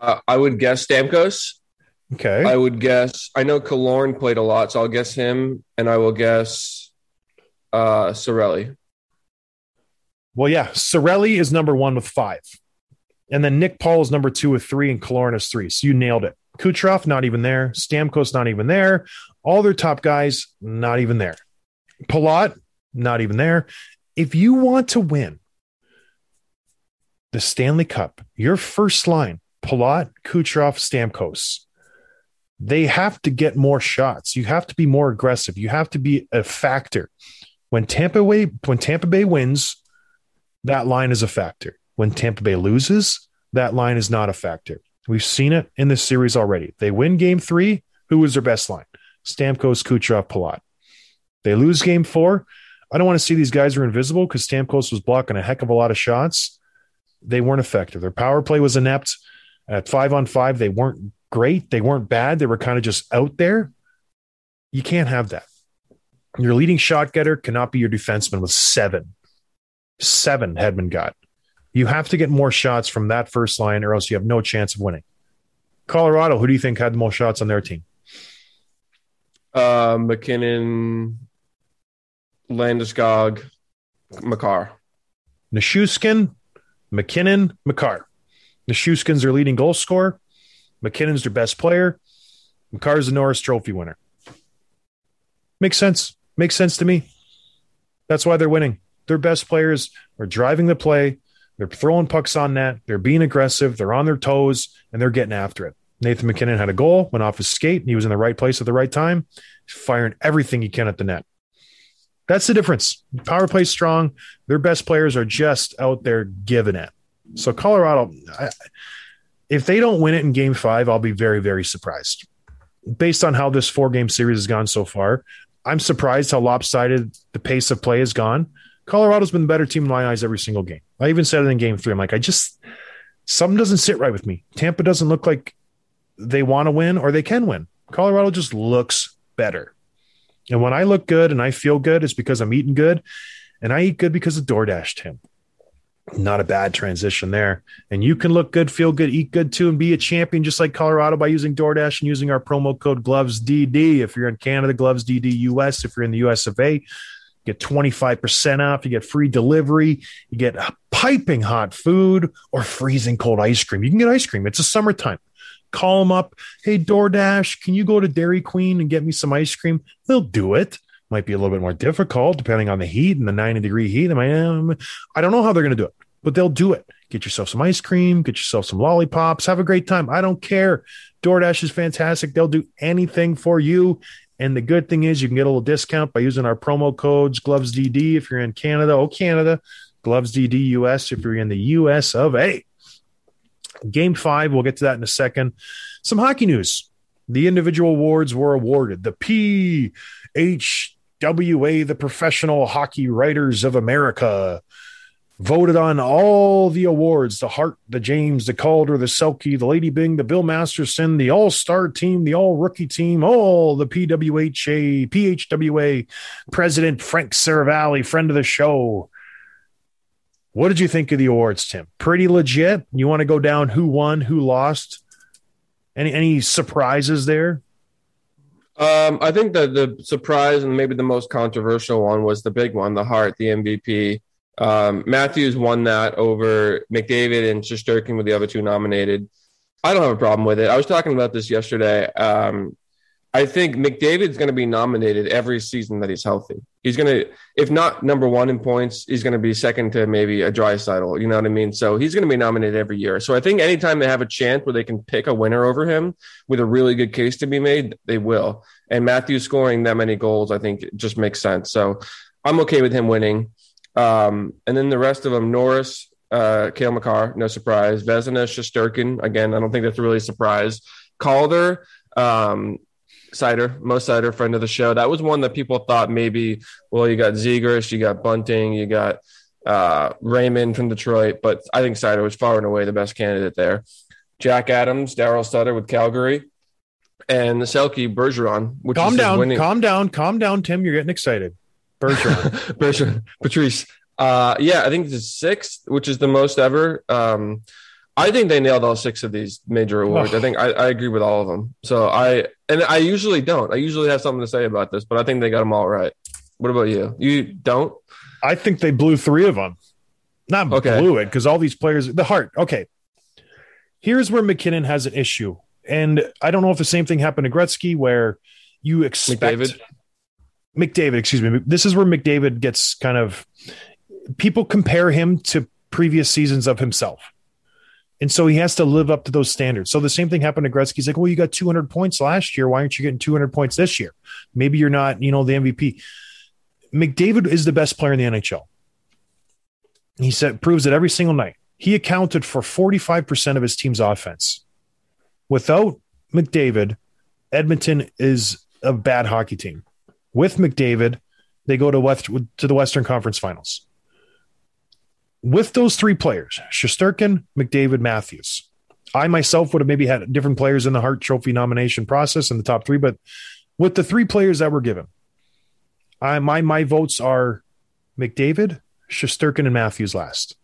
Uh, I would guess Stamkos. Okay. I would guess. I know Killorn played a lot, so I'll guess him, and I will guess uh, Cirelli. well, yeah. Cirelli is number one with five. And then Nick Paul is number two with three, and Killorn is three. So you nailed it. Kucherov, not even there. Stamkos, not even there. All their top guys, not even there. Palat, not even there. If you want to win the Stanley Cup, your first line, Palat, Kucherov, Stamkos, they have to get more shots. You have to be more aggressive. You have to be a factor. When Tampa Bay, when Tampa Bay wins, that line is a factor. When Tampa Bay loses, that line is not a factor. We've seen it in this series already. They win game three. Who was their best line? Stamkos, Kucherov, Palat. They lose game four. I don't want to see these guys are invisible because Stamkos was blocking a heck of a lot of shots. They weren't effective. Their power play was inept. At five on five, they weren't great. They weren't bad. They were kind of just out there. You can't have that. Your leading shot getter cannot be your defenseman with seven. Seven Hedman got. You have to get more shots from that first line, or else you have no chance of winning. Colorado, who do you think had the most shots on their team? Uh, MacKinnon, Landeskog, Makar. Nichushkin, MacKinnon, Makar. Nichushkin's their leading goal scorer. MacKinnon's their best player. Makar's the Norris Trophy winner. Makes sense. Makes sense to me. That's why they're winning. Their best players are driving the play. They're throwing pucks on net. They're being aggressive. They're on their toes and they're getting after it. Nathan MacKinnon had a goal, went off his skate, he was in the right place at the right time, firing everything he can at the net. That's the difference. Power play strong. Their best players are just out there giving it. So Colorado, I, if they don't win it in Game Five, I'll be very, very surprised. Based on how this four-game series has gone so far, I'm surprised how lopsided the pace of play has gone. Colorado's been the better team in my eyes every single game. I even said it in Game Three. I'm like, I just something doesn't sit right with me. Tampa doesn't look like they want to win or they can win. Colorado just looks better. And when I look good and I feel good, it's because I'm eating good. And I eat good because of DoorDash, Tim. Not a bad transition there. And you can look good, feel good, eat good too, and be a champion just like Colorado by using DoorDash and using our promo code GlovesDD. If you're in Canada, GlovesDD US. If you're in the US of A, get 25% off. You get free delivery. You get piping hot food or freezing cold ice cream. You can get ice cream. It's a summertime call them up. Hey, DoorDash, can you go to Dairy Queen and get me some ice cream? They'll do it. Might be a little bit more difficult depending on the heat and the 90 degree heat. I, I don't know how they're going to do it, but they'll do it. Get yourself some ice cream, get yourself some lollipops, have a great time. I don't care. DoorDash is fantastic. They'll do anything for you. And the good thing is you can get a little discount by using our promo codes GlovesDD if you're in Canada. Oh, Canada. GlovesDD US if you're in the US of A. Game five, we'll get to that in a second. Some hockey news. The individual awards were awarded. The PHWA, the Professional Hockey Writers of America, voted on all the awards the Hart, the James, the Calder, the Selke, the Lady Byng, the Bill Masterton, the All Star team, the All Rookie team, all the PWHA, PHWA President Frank Seravalli, friend of the show. What did you think of the awards, Tim? Pretty legit. You want to go down who won, who lost? Any any surprises there? Um, I think that the surprise and maybe the most controversial one was the big one, the Hart, the MVP. Um, Matthews won that over McDavid and Shesterkin with the other two nominated. I don't have a problem with it. I was talking about this yesterday. Um, I think McDavid's going to be nominated every season that he's healthy. He's going to, if not number one in points, he's going to be second to maybe a Draisaitl. You know what I mean? So he's going to be nominated every year. So I think anytime they have a chance where they can pick a winner over him with a really good case to be made, they will. And Matthews scoring that many goals, I think just makes sense. So I'm okay with him winning. Um, and then the rest of them, Norris, uh, Cale Makar, no surprise. Vezina, Shesterkin, again, I don't think that's really a surprise. Calder, um, Seider, Mo Seider, friend of the show. That was one that people thought maybe, well, you got Zegras, you got Bunting, you got uh, Raymond from Detroit, but I think Seider was far and away the best candidate there. Jack Adams, Daryl Sutter with Calgary, and the Selke Bergeron, which Calm is down, winning. calm down, calm down, Tim. You're getting excited. Bergeron. Bergeron, Patrice. Uh, yeah, I think it's the sixth, which is the most ever. Um, I think they nailed all six of these major awards. Oh. I think I, I agree with all of them. So I and I usually don't. I usually have something to say about this, but I think they got them all right. What about you? You don't? I think they blew three of them. Not Okay. blew it because all these players, the Hart. Okay. Here's where MacKinnon has an issue. And I don't know if the same thing happened to Gretzky where you expect McDavid? McDavid, excuse me. This is where McDavid gets kind of people compare him to previous seasons of himself. And so he has to live up to those standards. So the same thing happened to Gretzky. He's like, well, you got 200 points last year. Why aren't you getting 200 points this year? Maybe you're not, you know, the MVP. McDavid is the best player in the NHL. He said proves it every single night. He accounted for 45% of his team's offense. Without McDavid, Edmonton is a bad hockey team. With McDavid, they go to West to the Western Conference Finals. With those three players, Shesterkin, McDavid, Matthews. I myself would have maybe had different players in the Hart Trophy nomination process in the top three, but with the three players that were given, I my my votes are McDavid, Shesterkin, and Matthews last.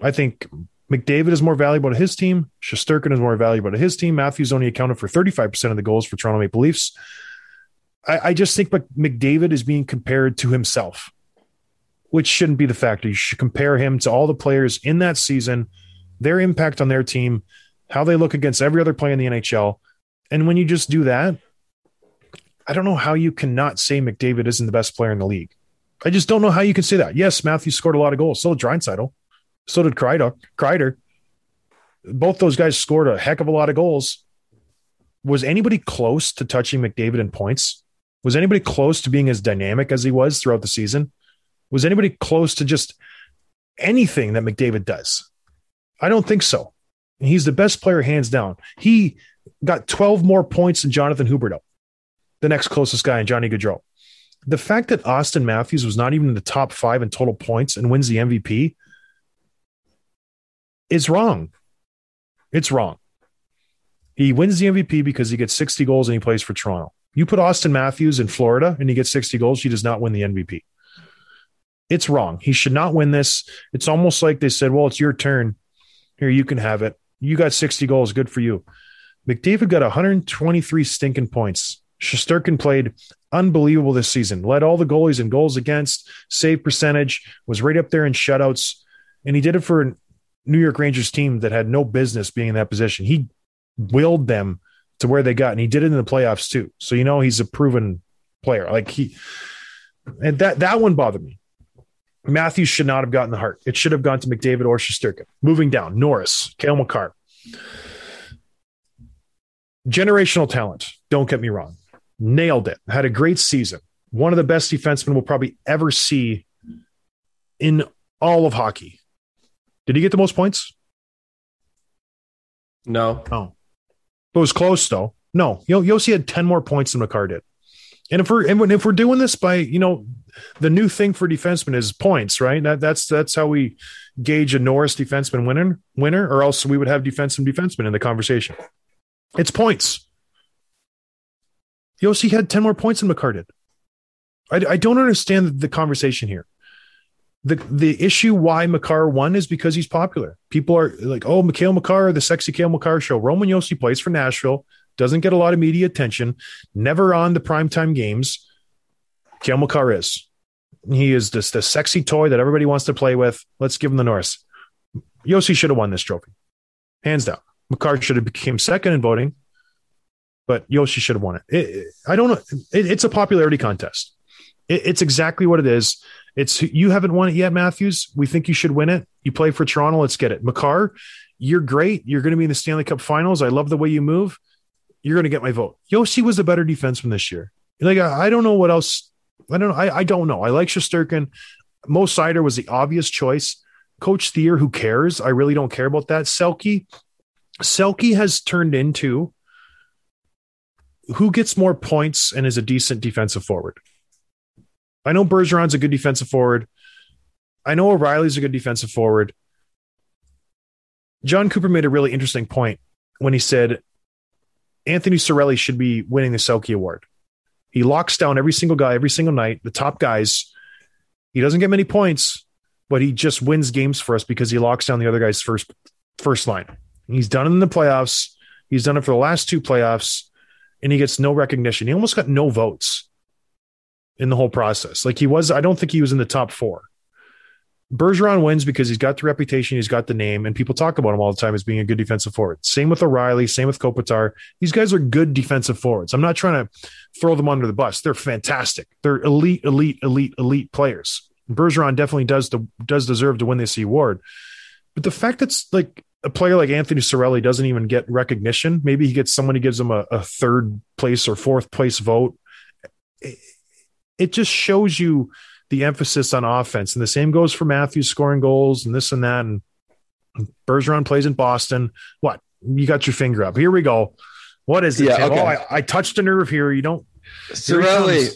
I think McDavid is more valuable to his team. Shesterkin is more valuable to his team. Matthews only accounted for 35% of the goals for Toronto Maple Leafs. I, I just think McDavid is being compared to himself, which shouldn't be the factor. You should compare him to all the players in that season, their impact on their team, how they look against every other player in the NHL. And when you just do that, I don't know how you cannot say McDavid isn't the best player in the league. I just don't know how you can say that. Yes, Matthews scored a lot of goals. So did Draisaitl. So did Kreider. Kreider. Both those guys scored a heck of a lot of goals. Was anybody close to touching McDavid in points? Was anybody close to being as dynamic as he was throughout the season? Was anybody close to just anything that McDavid does? I don't think so. He's the best player hands down. He got 12 more points than Jonathan Huberdeau, the next closest guy, and Johnny Gaudreau. The fact that Auston Matthews was not even in the top five in total points and wins the MVP is wrong. It's wrong. He wins the MVP because he gets 60 goals and he plays for Toronto. You put Auston Matthews in Florida and he gets 60 goals, he does not win the MVP. It's wrong. He should not win this. It's almost like they said, well, it's your turn. Here, you can have it. You got 60 goals. Good for you. McDavid got 123 stinking points. Shesterkin played unbelievable this season. Led all the goalies in goals against, save percentage, was right up there in shutouts. And he did it for a New York Rangers team that had no business being in that position. He willed them to where they got, and he did it in the playoffs too. So you know he's a proven player. Like he and that that one bothered me. Matthews should not have gotten the Hart. It should have gone to McDavid or Shesterkin. Moving down, Norris, Cale Makar. Generational talent. Don't get me wrong. Nailed it. Had a great season. One of the best defensemen we'll probably ever see in all of hockey. Did he get the most points? No. Oh, it was close though. No, Yo- Josi had ten more points than Makar did. And if we're and if we're doing this by you know the new thing for defensemen is points, right? That that's that's how we gauge a Norris defenseman winner winner, or else we would have defenseman defenseman in the conversation. It's points. Josi had ten more points than Makar did. I, I don't understand the conversation here the the issue why Makar won is because he's popular. People are like, oh, Mikhail Makar, the sexy Cale Makar show. Roman Josi plays for Nashville, doesn't get a lot of media attention, never on the primetime games. Cale Makar is. He is just the sexy toy that everybody wants to play with. Let's give him the Norris. Josi should have won this trophy. Hands down. McCarr should have became second in voting, but Josi should have won it. It- it- I don't know. It- it's a popularity contest. It- it's exactly what it is. It's you haven't won it yet, Matthews. We think you should win it. You play for Toronto. Let's get it. Makar, you're great. You're going to be in the Stanley Cup Finals. I love the way you move. You're going to get my vote. Josi was the better defenseman this year. Like I, I don't know what else. I don't know. I, I don't know. I like Shesterkin. Mo Seider was the obvious choice. Coach Thier, who cares? I really don't care about that. Selke, Selke has turned into who gets more points and is a decent defensive forward. I know Bergeron's a good defensive forward. I know O'Reilly's a good defensive forward. Jon Cooper made a really interesting point when he said Anthony Cirelli should be winning the Selke Award. He locks down every single guy every single night, the top guys. He doesn't get many points, but he just wins games for us because he locks down the other guy's first first line. He's done it in the playoffs. He's done it for the last two playoffs, and he gets no recognition. He almost got no votes in the whole process. Like he was, I don't think he was in the top four. Bergeron wins because he's got the reputation, he's got the name, and people talk about him all the time as being a good defensive forward. Same with O'Reilly, same with Kopitar. These guys are good defensive forwards. I'm not trying to throw them under the bus. They're fantastic. They're elite, elite, elite, elite players. Bergeron definitely does the, does deserve to win this award. But the fact that's like a player like Anthony Cirelli doesn't even get recognition. Maybe he gets someone who gives him a, a third place or fourth place vote. It, just shows you the emphasis on offense. And the same goes for Matthews scoring goals and this and that. And Bergeron plays in Boston. What? You got your finger up. Here we go. What is it? Yeah, okay. Oh, I, I touched a nerve here. You don't. Cirelli,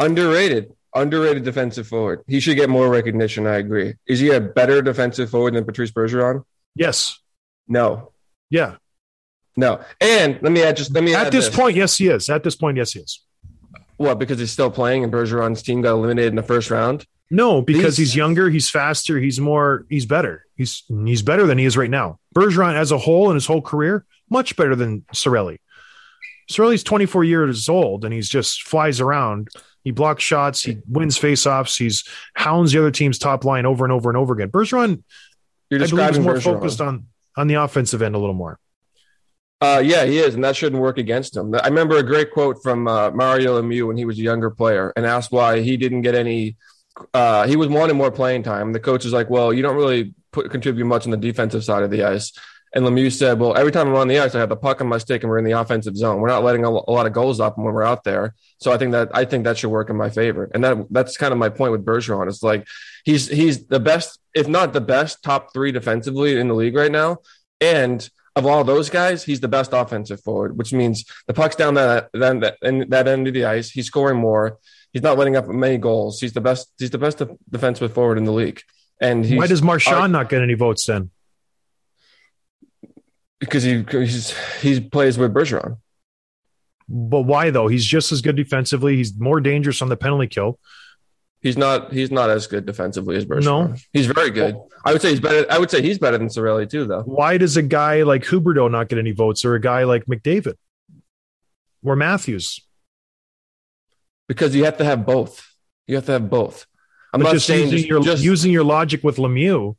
underrated, underrated defensive forward. He should get more recognition. I agree. Is he a better defensive forward than Patrice Bergeron? Yes. No, Yeah. no. And let me add just let me At add this point, yes, he is. At this point, yes, he is. What because he's still playing and Bergeron's team got eliminated in the first round. No, because These- he's younger, he's faster, he's more, he's better. He's he's better than he is right now. Bergeron, as a whole, in his whole career, much better than Cirelli. Cirelli's 24 years old and he's just flies around. He blocks shots, he wins faceoffs, he's hounds the other team's top line over and over and over again. Bergeron, You're I believe, is more Bergeron. focused on on the offensive end a little more. Uh, yeah, he is, and that shouldn't work against him. I remember a great quote from uh, Mario Lemieux when he was a younger player, and asked why he didn't get any. Uh, he was wanting more playing time. The coach was like, "Well, you don't really put, contribute much on the defensive side of the ice." And Lemieux said, "Well, every time I'm on the ice, I have the puck on my stick, and we're in the offensive zone. We're not letting a, a lot of goals up when we're out there. So I think that I think that should work in my favor. And that that's kind of my point with Bergeron. It's like he's he's the best, if not the best, top three defensively in the league right now, and of all those guys, he's the best offensive forward, which means the puck's down that then that, and that end of the ice. He's scoring more. He's not letting up many goals. He's the best. He's the best defensive forward in the league. And he's, Why does Marchand are- not get any votes then? because he he's, he plays with Bergeron. But why though? He's just as good defensively. He's more dangerous on the penalty kill. He's not. He's not as good defensively as Bergeron. No. he's very good. I would say he's better. I would say he's better than Cirelli too, though. Why does a guy like Huberdeau not get any votes or a guy like McDavid or Matthews? Because you have to have both. You have to have both. I'm But not just saying using just, your just- using your logic with Lemieux.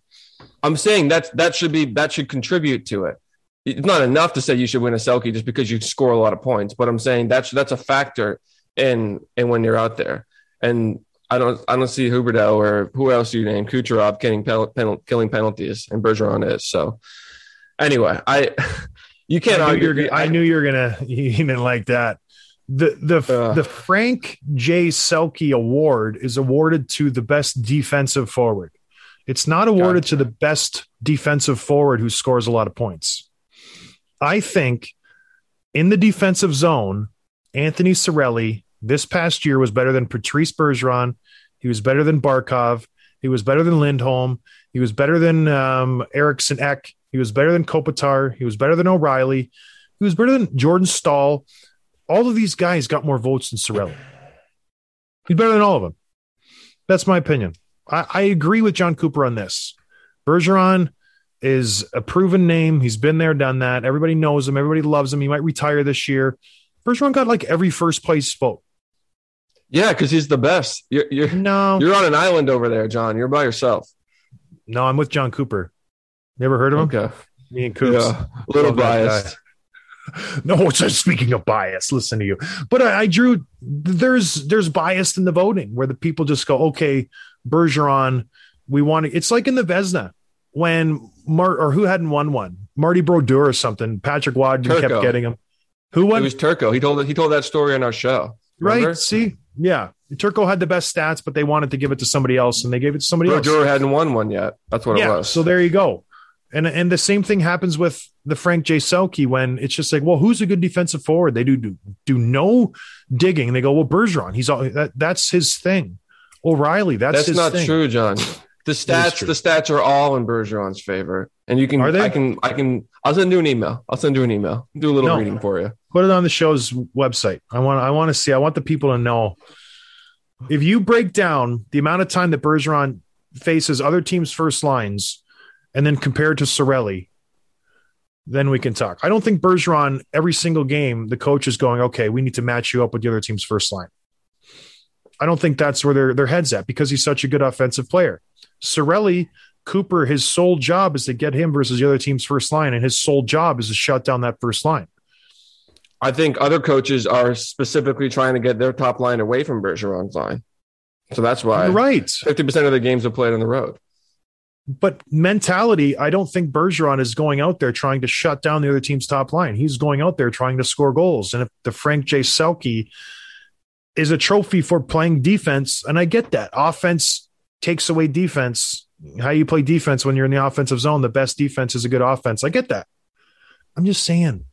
I'm saying that that should be that should contribute to it. It's not enough to say you should win a Selke just because you score a lot of points, but I'm saying that's that's a factor in in when you're out there. And I don't I don't see Huberdeau or who else you name Kucherov getting penal, penal, killing penalties, and Bergeron is. So anyway, I you can't I knew, argue. you were gonna, I knew you were gonna didn't like that. The the Uh. the Frank J. Selke Award is awarded to the best defensive forward. It's not awarded Gotcha. to the best defensive forward who scores a lot of points. I think in the defensive zone, Anthony Cirelli this past year was better than Patrice Bergeron. He was better than Barkov. He was better than Lindholm. He was better than um, Eriksson Ek. He was better than Kopitar. He was better than O'Reilly. He was better than Jordan Staal. All of these guys got more votes than Cirelli. He's better than all of them. That's my opinion. I, I agree with Jon Cooper on this. Bergeron is a proven name. He's been there, done that. Everybody knows him. Everybody loves him. He might retire this year. Bergeron got like every first place vote. Yeah, because he's the best. You're you're No, you're on an island over there, John. You're by yourself. no, I'm with Jon Cooper. Never heard of him? Okay, Me and Coops. yeah, a little biased. No, it's just speaking of bias. Listen to you, but I, I drew. There's there's bias in the voting where the people just go, okay, Bergeron, we want to. It's like in the Vezina when Mart or who hadn't won one, Marty Brodeur or something. Patrick Wadden kept getting him. Who It won? was Turco. He told he told that story on our show. Remember? right? See, yeah, Turco had the best stats, but they wanted to give it to somebody else, and they gave it to somebody else. Brodeur hadn't won one yet. That's what it was. so there you go. And and the same thing happens with the Frank J. Selke when it's just like, well, who's a good defensive forward? They do do, do no digging. They go, well, Bergeron, he's all that that's his thing. O'Reilly, that's, That's not thing. true, John. The stats, the stats are all in Bergeron's favor, and you can. Are they? I can. I can. I'll send you an email. I'll send you an email. Do a little No. reading for you. Put it on the show's website. I want I want to see. I want the people to know. If you break down the amount of time that Bergeron faces other teams' first lines, and then compare it to Cirelli, then we can talk. I don't think Bergeron every single game the coach is going, okay, we need to match you up with the other team's first line. I don't think that's where their their heads at because he's such a good offensive player. Cirelli, Cooper, his sole job is to get him versus the other team's first line, and his sole job is to shut down that first line. I think other coaches are specifically trying to get their top line away from Bergeron's line. So that's why You're right. 50% of the games are played on the road. But mentality, I don't think Bergeron is going out there trying to shut down the other team's top line. He's going out there trying to score goals. And if the Frank J. Selke is a trophy for playing defense, and I get that. Offense takes away defense. How you play defense when you're in the offensive zone, the best defense is a good offense. I get that. I'm just saying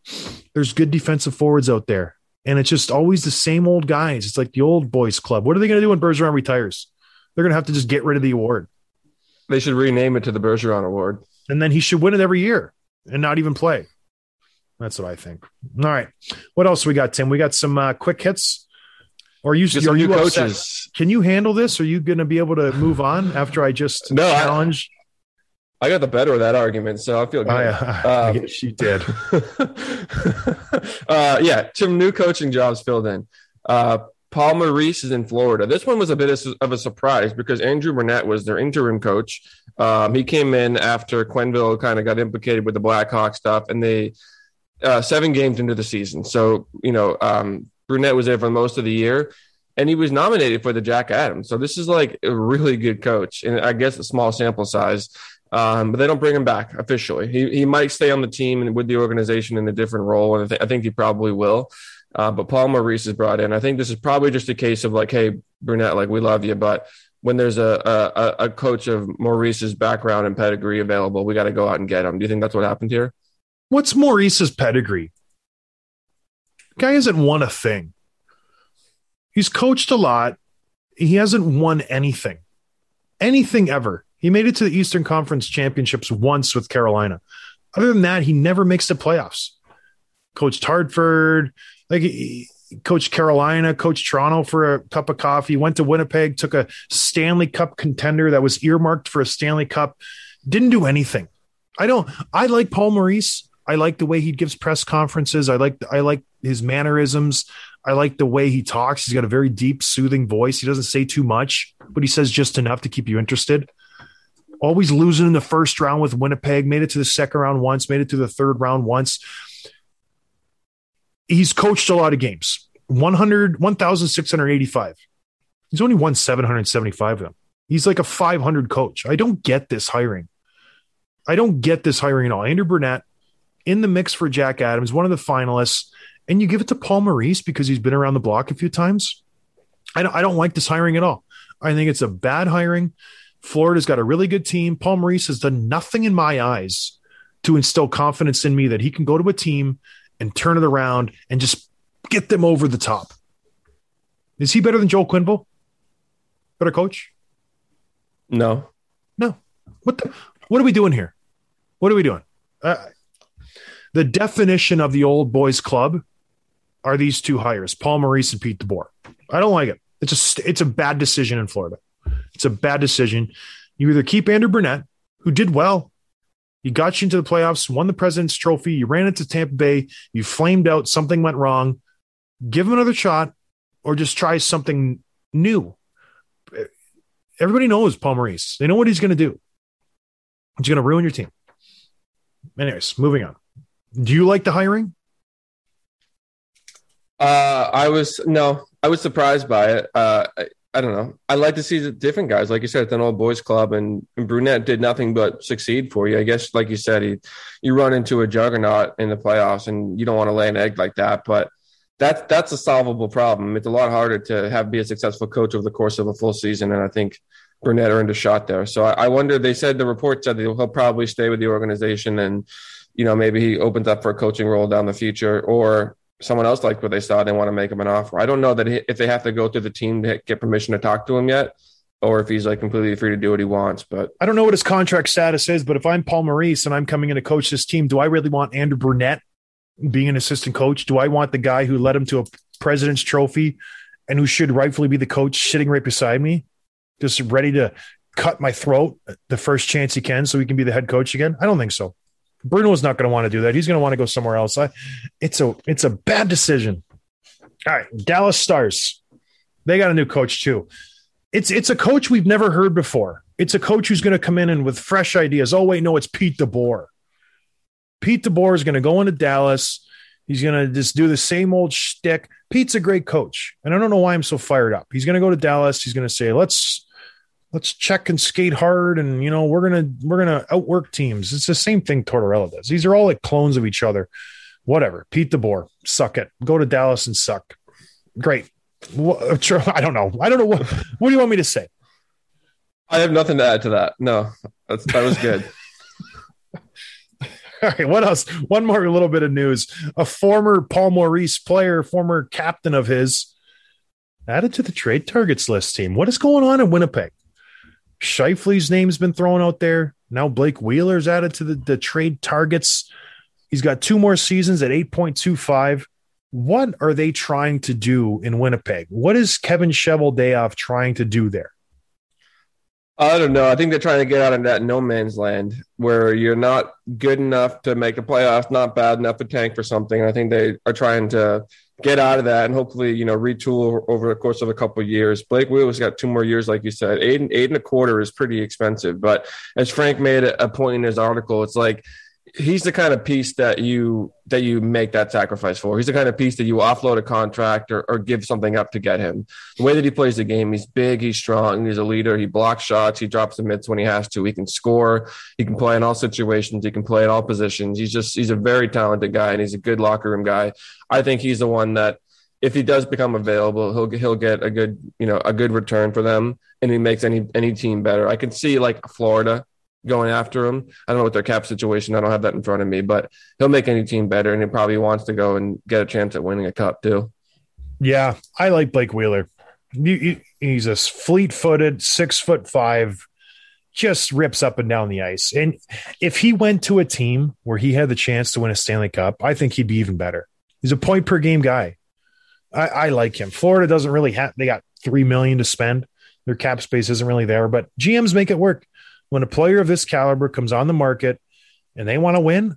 there's good defensive forwards out there. And it's just always the same old guys. It's like the old boys club. What are they going to do when Bergeron retires? They're going to have to just get rid of the award. They should rename it to the Bergeron Award. And then he should win it every year and not even play. That's what I think. All right. What else we got, Tim? We got some uh, quick hits. Or are you, are you upset? coaches. Can you handle this? Are you going to be able to move on after I just No, I- challenge? I got the better of that argument, so I feel good. I, I, Um, guess you did. uh, yeah, some new coaching jobs filled in. Uh, Paul Maurice is in Florida. This one was a bit of, of a surprise because Andrew Brunette was their interim coach. Um, he came in after Quenneville kind of got implicated with the Blackhawk stuff, and they uh, seven games into the season. So you know, um, Brunette was there for most of the year, and he was nominated for the Jack Adams. So this is like a really good coach, and I guess a small sample size. Um, but they don't bring him back officially. He, he might stay on the team and with the organization in a different role, and I, th- I think he probably will. Uh, but Paul Maurice is brought in. I think this is probably just a case of like, hey, Brunette, like we love you, but when there's a a, a coach of Maurice's background and pedigree available, we got to go out and get him. Do you think that's what happened here? What's Maurice's pedigree? Guy hasn't won a thing. He's coached a lot. He hasn't won anything, anything ever. He made it to the Eastern Conference Championships once with Carolina. Other than that, he never makes the playoffs. Coached Hartford, like he coached Carolina, coached Toronto for a cup of coffee, went to Winnipeg, took a Stanley Cup contender that was earmarked for a Stanley Cup, didn't do anything. I don't. I like Paul Maurice. I like the way he gives press conferences. I like. I like his mannerisms. I like the way he talks. He's got a very deep, soothing voice. He doesn't say too much, but he says just enough to keep you interested. Always losing in the first round with Winnipeg. Made it to the second round once. Made it to the third round once. He's coached a lot of games. 100, 1,685. He's only won 775 of them. He's like a 500 coach. I don't get this hiring. I don't get this hiring at all. Andrew Brunette in the mix for Jack Adams, one of the finalists, and you give it to Paul Maurice because he's been around the block a few times. I don't, I don't like this hiring at all. I think it's a bad hiring. Florida's got a really good team. Paul Maurice has done nothing in my eyes to instill confidence in me that he can go to a team and turn it around and just get them over the top. Is he better than Joel Quenneville? Better coach? No. No. What the, what are we doing here? What are we doing? Uh, the definition of the old boys club are these two hires, Paul Maurice and Pete DeBoer. I don't like it. It's a it's a bad decision in Florida. It's a bad decision. You either keep Andrew Brunette, who did well. He got you into the playoffs, won the President's Trophy. You ran into Tampa Bay. You flamed out. Something went wrong. Give him another shot, or just try something new. Everybody knows Paul Maurice. They know what he's going to do. He's going to ruin your team. Anyways, moving on. Do you like the hiring? Uh, I was no, I was surprised by it. Uh, I, I don't know. I like to see the different guys, like you said, it's an old boys club, and, and Brunette did nothing but succeed for you. I guess, like you said, he, you run into a juggernaut in the playoffs, and you don't want to lay an egg like that. But that's that's a solvable problem. It's a lot harder to have be a successful coach over the course of a full season, and I think Brunette earned a shot there. So I, I wonder. They said the report said that he'll probably stay with the organization, and you know maybe he opens up for a coaching role down the future, or someone else liked what they saw. They want to make him an offer. I don't know that if they have to go through the team to get permission to talk to him yet, or if he's like completely free to do what he wants. But I don't know what his contract status is, but if I'm Paul Maurice and I'm coming in to coach this team, do I really want Andrew Brunette being an assistant coach? Do I want the guy who led him to a president's trophy and who should rightfully be the coach sitting right beside me, just ready to cut my throat the first chance he can so he can be the head coach again? I don't think so. Bruno's not going to want to do that. He's going to want to go somewhere else. I, it's a it's a bad decision. All right, Dallas Stars. They got a new coach too. It's it's a coach we've never heard before. It's a coach who's going to come in and with fresh ideas. Oh wait, no, it's Pete DeBoer. Pete DeBoer is going to go into Dallas. He's going to just do the same old shtick. Pete's a great coach, and I don't know why I'm so fired up. He's going to go to Dallas. He's going to say, "Let's let's check and skate hard, and you know we're gonna we're gonna outwork teams." It's the same thing Tortorella does. These are all like clones of each other. Whatever. Pete DeBoer, suck it. Go to Dallas and suck. Great. I don't know. I don't know what. What do you want me to say? I have nothing to add to that. No, that's, that was good. All right, what else? One more little bit of news. A former Paul Maurice player, former captain of his, added to the trade targets list team. What is going on in Winnipeg? Scheifele's name's been thrown out there. Now Blake Wheeler's added to the, the trade targets. He's got two more seasons at 8.25. What are they trying to do in Winnipeg? What is Kevin Cheveldayoff trying to do there? I don't know. I think they're trying to get out of that no man's land where you're not good enough to make the playoffs, not bad enough to tank for something. I think they are trying to get out of that and hopefully, you know, retool over the course of a couple of years. Blake Wheeler's got two more years, like you said. Eight and eight and a quarter is pretty expensive. But as Frank made a point in his article, it's like he's the kind of piece that you that you make that sacrifice for. He's the kind of piece that you offload a contract or, or give something up to get him. The way that he plays the game, he's big, he's strong, he's a leader. He blocks shots, he drops the mids when he has to. He can score. He can play in all situations. He can play in all positions. He's just he's a very talented guy and he's a good locker room guy. I think he's the one that if he does become available, he'll he'll get a good you know a good return for them, and he makes any any team better. I can see like Florida going after him. I don't know what their cap situation. I don't have that in front of me, but he'll make any team better, and he probably wants to go and get a chance at winning a cup too. Yeah, I like Blake Wheeler. He's a fleet footed, six foot five, just rips up and down the ice. And if he went to a team where he had the chance to win a Stanley Cup, I think he'd be even better. He's a point per game guy. I, I like him. Florida doesn't really have, they got three million to spend. Their cap space isn't really there, but GMs make it work. When a player of this caliber comes on the market and they want to win,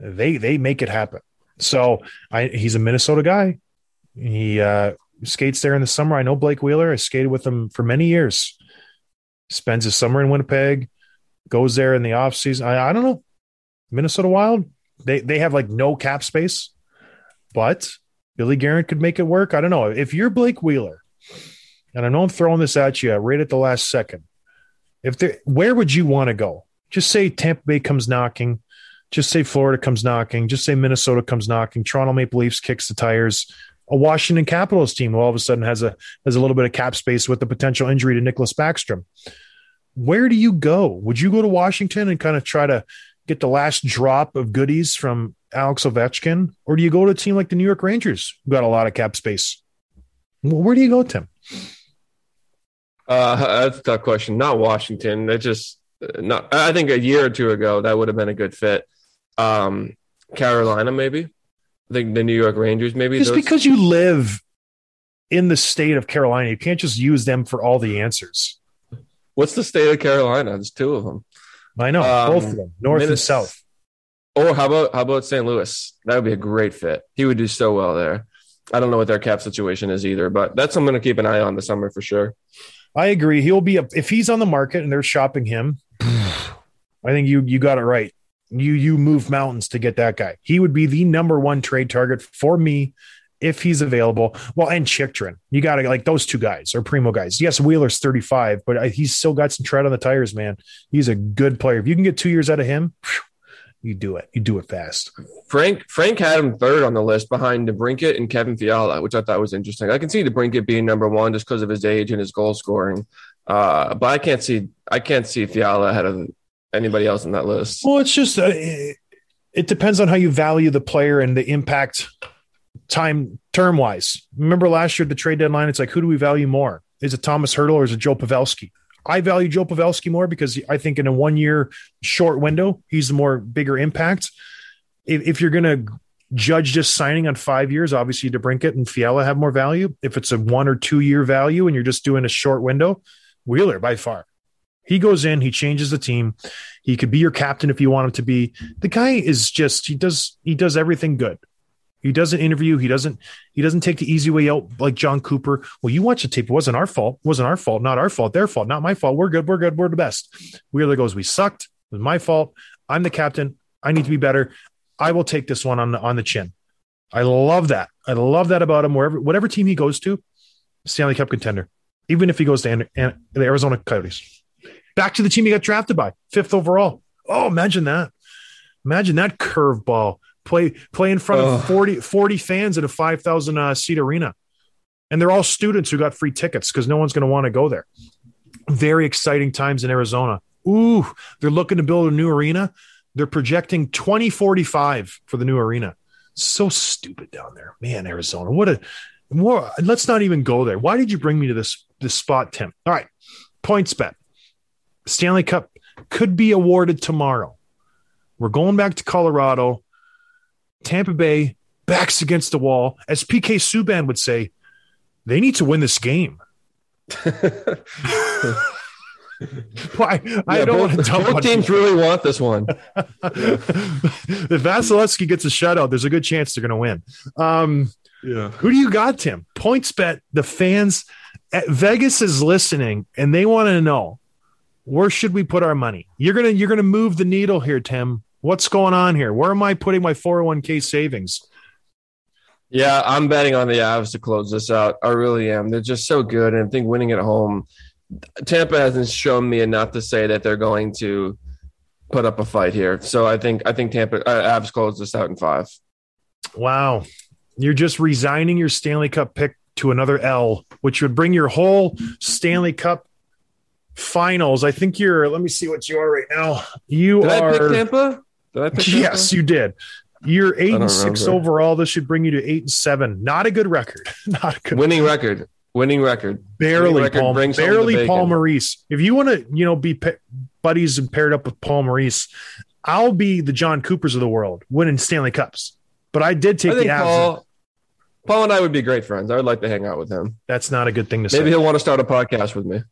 they they make it happen. So I, he's a Minnesota guy. He uh, skates there in the summer. I know Blake Wheeler. I skated with him for many years. Spends his summer in Winnipeg. Goes there in the off season. I, I don't know. Minnesota Wild. They they have like no cap space, but Billy Guerin could make it work. I don't know. If you're Blake Wheeler, and I know I'm throwing this at you right at the last second, if there, where would you want to go? Just say Tampa Bay comes knocking. Just say Florida comes knocking. Just say Minnesota comes knocking. Toronto Maple Leafs kicks the tires. A Washington Capitals team all of a sudden has a has a little bit of cap space with the potential injury to Nicklas Backstrom. Where do you go? Would you go to Washington and kind of try to get the last drop of goodies from Alex Ovechkin, or do you go to a team like the New York Rangers, who got a lot of cap space? Well, where do you go, Tim? Uh, that's a tough question. Not Washington. That just not. I think a year or two ago that would have been a good fit. Um, Carolina, maybe. I think the New York Rangers, maybe. Just Those- because you live in the state of Carolina, you can't just use them for all the answers. What's the state of Carolina? There's two of them. I know Um, both of them, north and south. Or how about how about St. Louis? That would be a great fit. He would do so well there. I don't know what their cap situation is either, but that's something to keep an eye on this summer for sure. I agree. He'll be a, if he's on the market and they're shopping him. I think you you got it right. You you move mountains to get that guy. He would be the number one trade target for me if he's available. Well, and Chikrin, you got to like those two guys are primo guys. Yes, Wheeler's thirty five, but I- he's still got some tread on the tires, man. He's a good player. If you can get two years out of him, phew, you do it. You do it fast. Frank Frank had him third on the list behind DeBrincat and Kevin Fiala, which I thought was interesting. I can see DeBrincat being number one just because of his age and his goal scoring, uh, but I can't see I can't see Fiala ahead of anybody else on that list. Well, it's just uh, it, it depends on how you value the player and the impact time term wise. Remember last year at the trade deadline, it's like who do we value more? Is it Tomas Hertl or is it Joe Pavelski? I value Joe Pavelski more because I think in a one year short window, he's the more bigger impact. If, if you're going to judge just signing on five years, obviously DeBrincat and Fiala have more value. If it's a one or two year value and you're just doing a short window, Wheeler by far. He goes in, he changes the team. He could be your captain if you want him to be. The guy is just he does he does everything good. He doesn't interview. He doesn't. He doesn't take the easy way out like Jon Cooper. Well, you watch the tape. It wasn't our fault. It wasn't our fault. Not our fault. Their fault. Not my fault. We're good. We're good. We're the best. We Wheeler goes. We sucked. It was my fault. I'm the captain. I need to be better. I will take this one on the on the chin. I love that. I love that about him. Wherever whatever team he goes to, Stanley Cup contender. Even if he goes to the Arizona Coyotes, back to the team he got drafted by, fifth overall. Oh, imagine that. Imagine that curveball play play in front of Ugh. 40, 40 fans at a 5,000 uh, seat arena. And they're all students who got free tickets because no one's going to want to go there. Very exciting times in Arizona. Ooh, they're looking to build a new arena. They're projecting 2045 for the new arena. So stupid down there. Man, Arizona. What a more let's not even go there. Why did you bring me to this this spot, Tim? All right. PointsBet. Stanley Cup could be awarded tomorrow. We're going back to Colorado. Tampa Bay backs against the wall. As PK Subban would say, they need to win this game. Why? I Yeah, don't both, want to both teams really want this one. if Vasilevskiy gets a shutout, there's a good chance they're going to win. Um, Yeah. who do you got, Tim? PointsBet. The fans at Vegas is listening, and they want to know where should we put our money. You're gonna you're gonna move the needle here, Tim. What's going on here? Where am I putting my 401k savings? Yeah, I'm betting on the Avs to close this out. I really am. They're just so good, and I think winning at home, Tampa hasn't shown me enough to say that they're going to put up a fight here. So I think I think Tampa uh, Avs close this out in five. Wow, you're just resigning your Stanley Cup pick to another L, which would bring your whole Stanley Cup finals. I think you're. Let me see what you are right now. You Did are. I pick Tampa? Did I pick Yes, you did. You're eight and six remember. overall. This should bring you to eight and seven. Not a good record. Not a good. Winning record. Winning record. barely winning record Paul. brings home the Barely. Paul Maurice. If you want to, you know, be pa- buddies and paired up with Paul Maurice, I'll be the Jon Coopers of the world, winning Stanley Cups. But I did take I the Avs. Paul, Paul and I would be great friends. I would like to hang out with him. That's not a good thing to Maybe say. Maybe he'll want to start a podcast with me.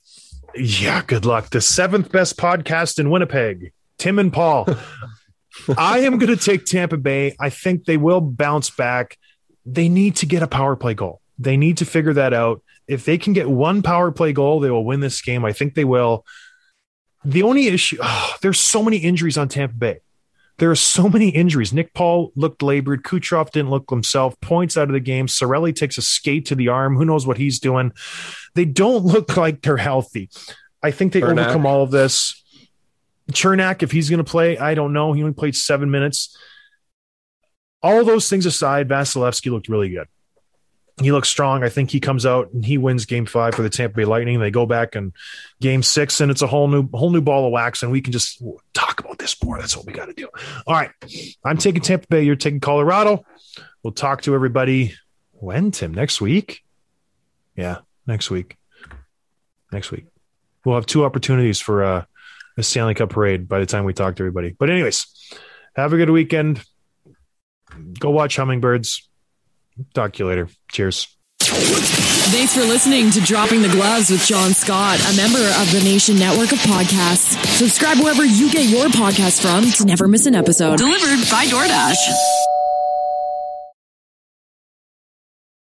Yeah, good luck. The seventh best podcast in Winnipeg, Tim and Paul. I am going to take Tampa Bay. I think they will bounce back. They need to get a power play goal. They need to figure that out. If they can get one power play goal, they will win this game. I think they will. The only issue, oh, there's so many injuries on Tampa Bay. There are so many injuries. Nick Paul looked labored. Kucherov didn't look himself. Points out of the game. Cirelli takes a skate to the arm. Who knows what he's doing? They don't look like they're healthy. I think they Cernak. overcome all of this. Cernak, if he's going to play, I don't know. He only played seven minutes. All those things aside, Vasilevskiy looked really good. He looks strong. I think he comes out and he wins game five for the Tampa Bay Lightning. They go back and game six, and it's a whole new whole new ball of wax, and we can just talk about this more. That's what we got to do. All right. I'm taking Tampa Bay. You're taking Colorado. We'll talk to everybody when, Tim? Next week? Yeah, next week. Next week. We'll have two opportunities for uh, a Stanley Cup parade by the time we talk to everybody. But, anyways, have a good weekend. Go watch Hummingbirds. Talk to you later. Cheers. Thanks for listening to Dropping the Gloves with John Scott, a member of the Nation Network of Podcasts. Subscribe wherever you get your podcast from to never miss an episode. Delivered by DoorDash.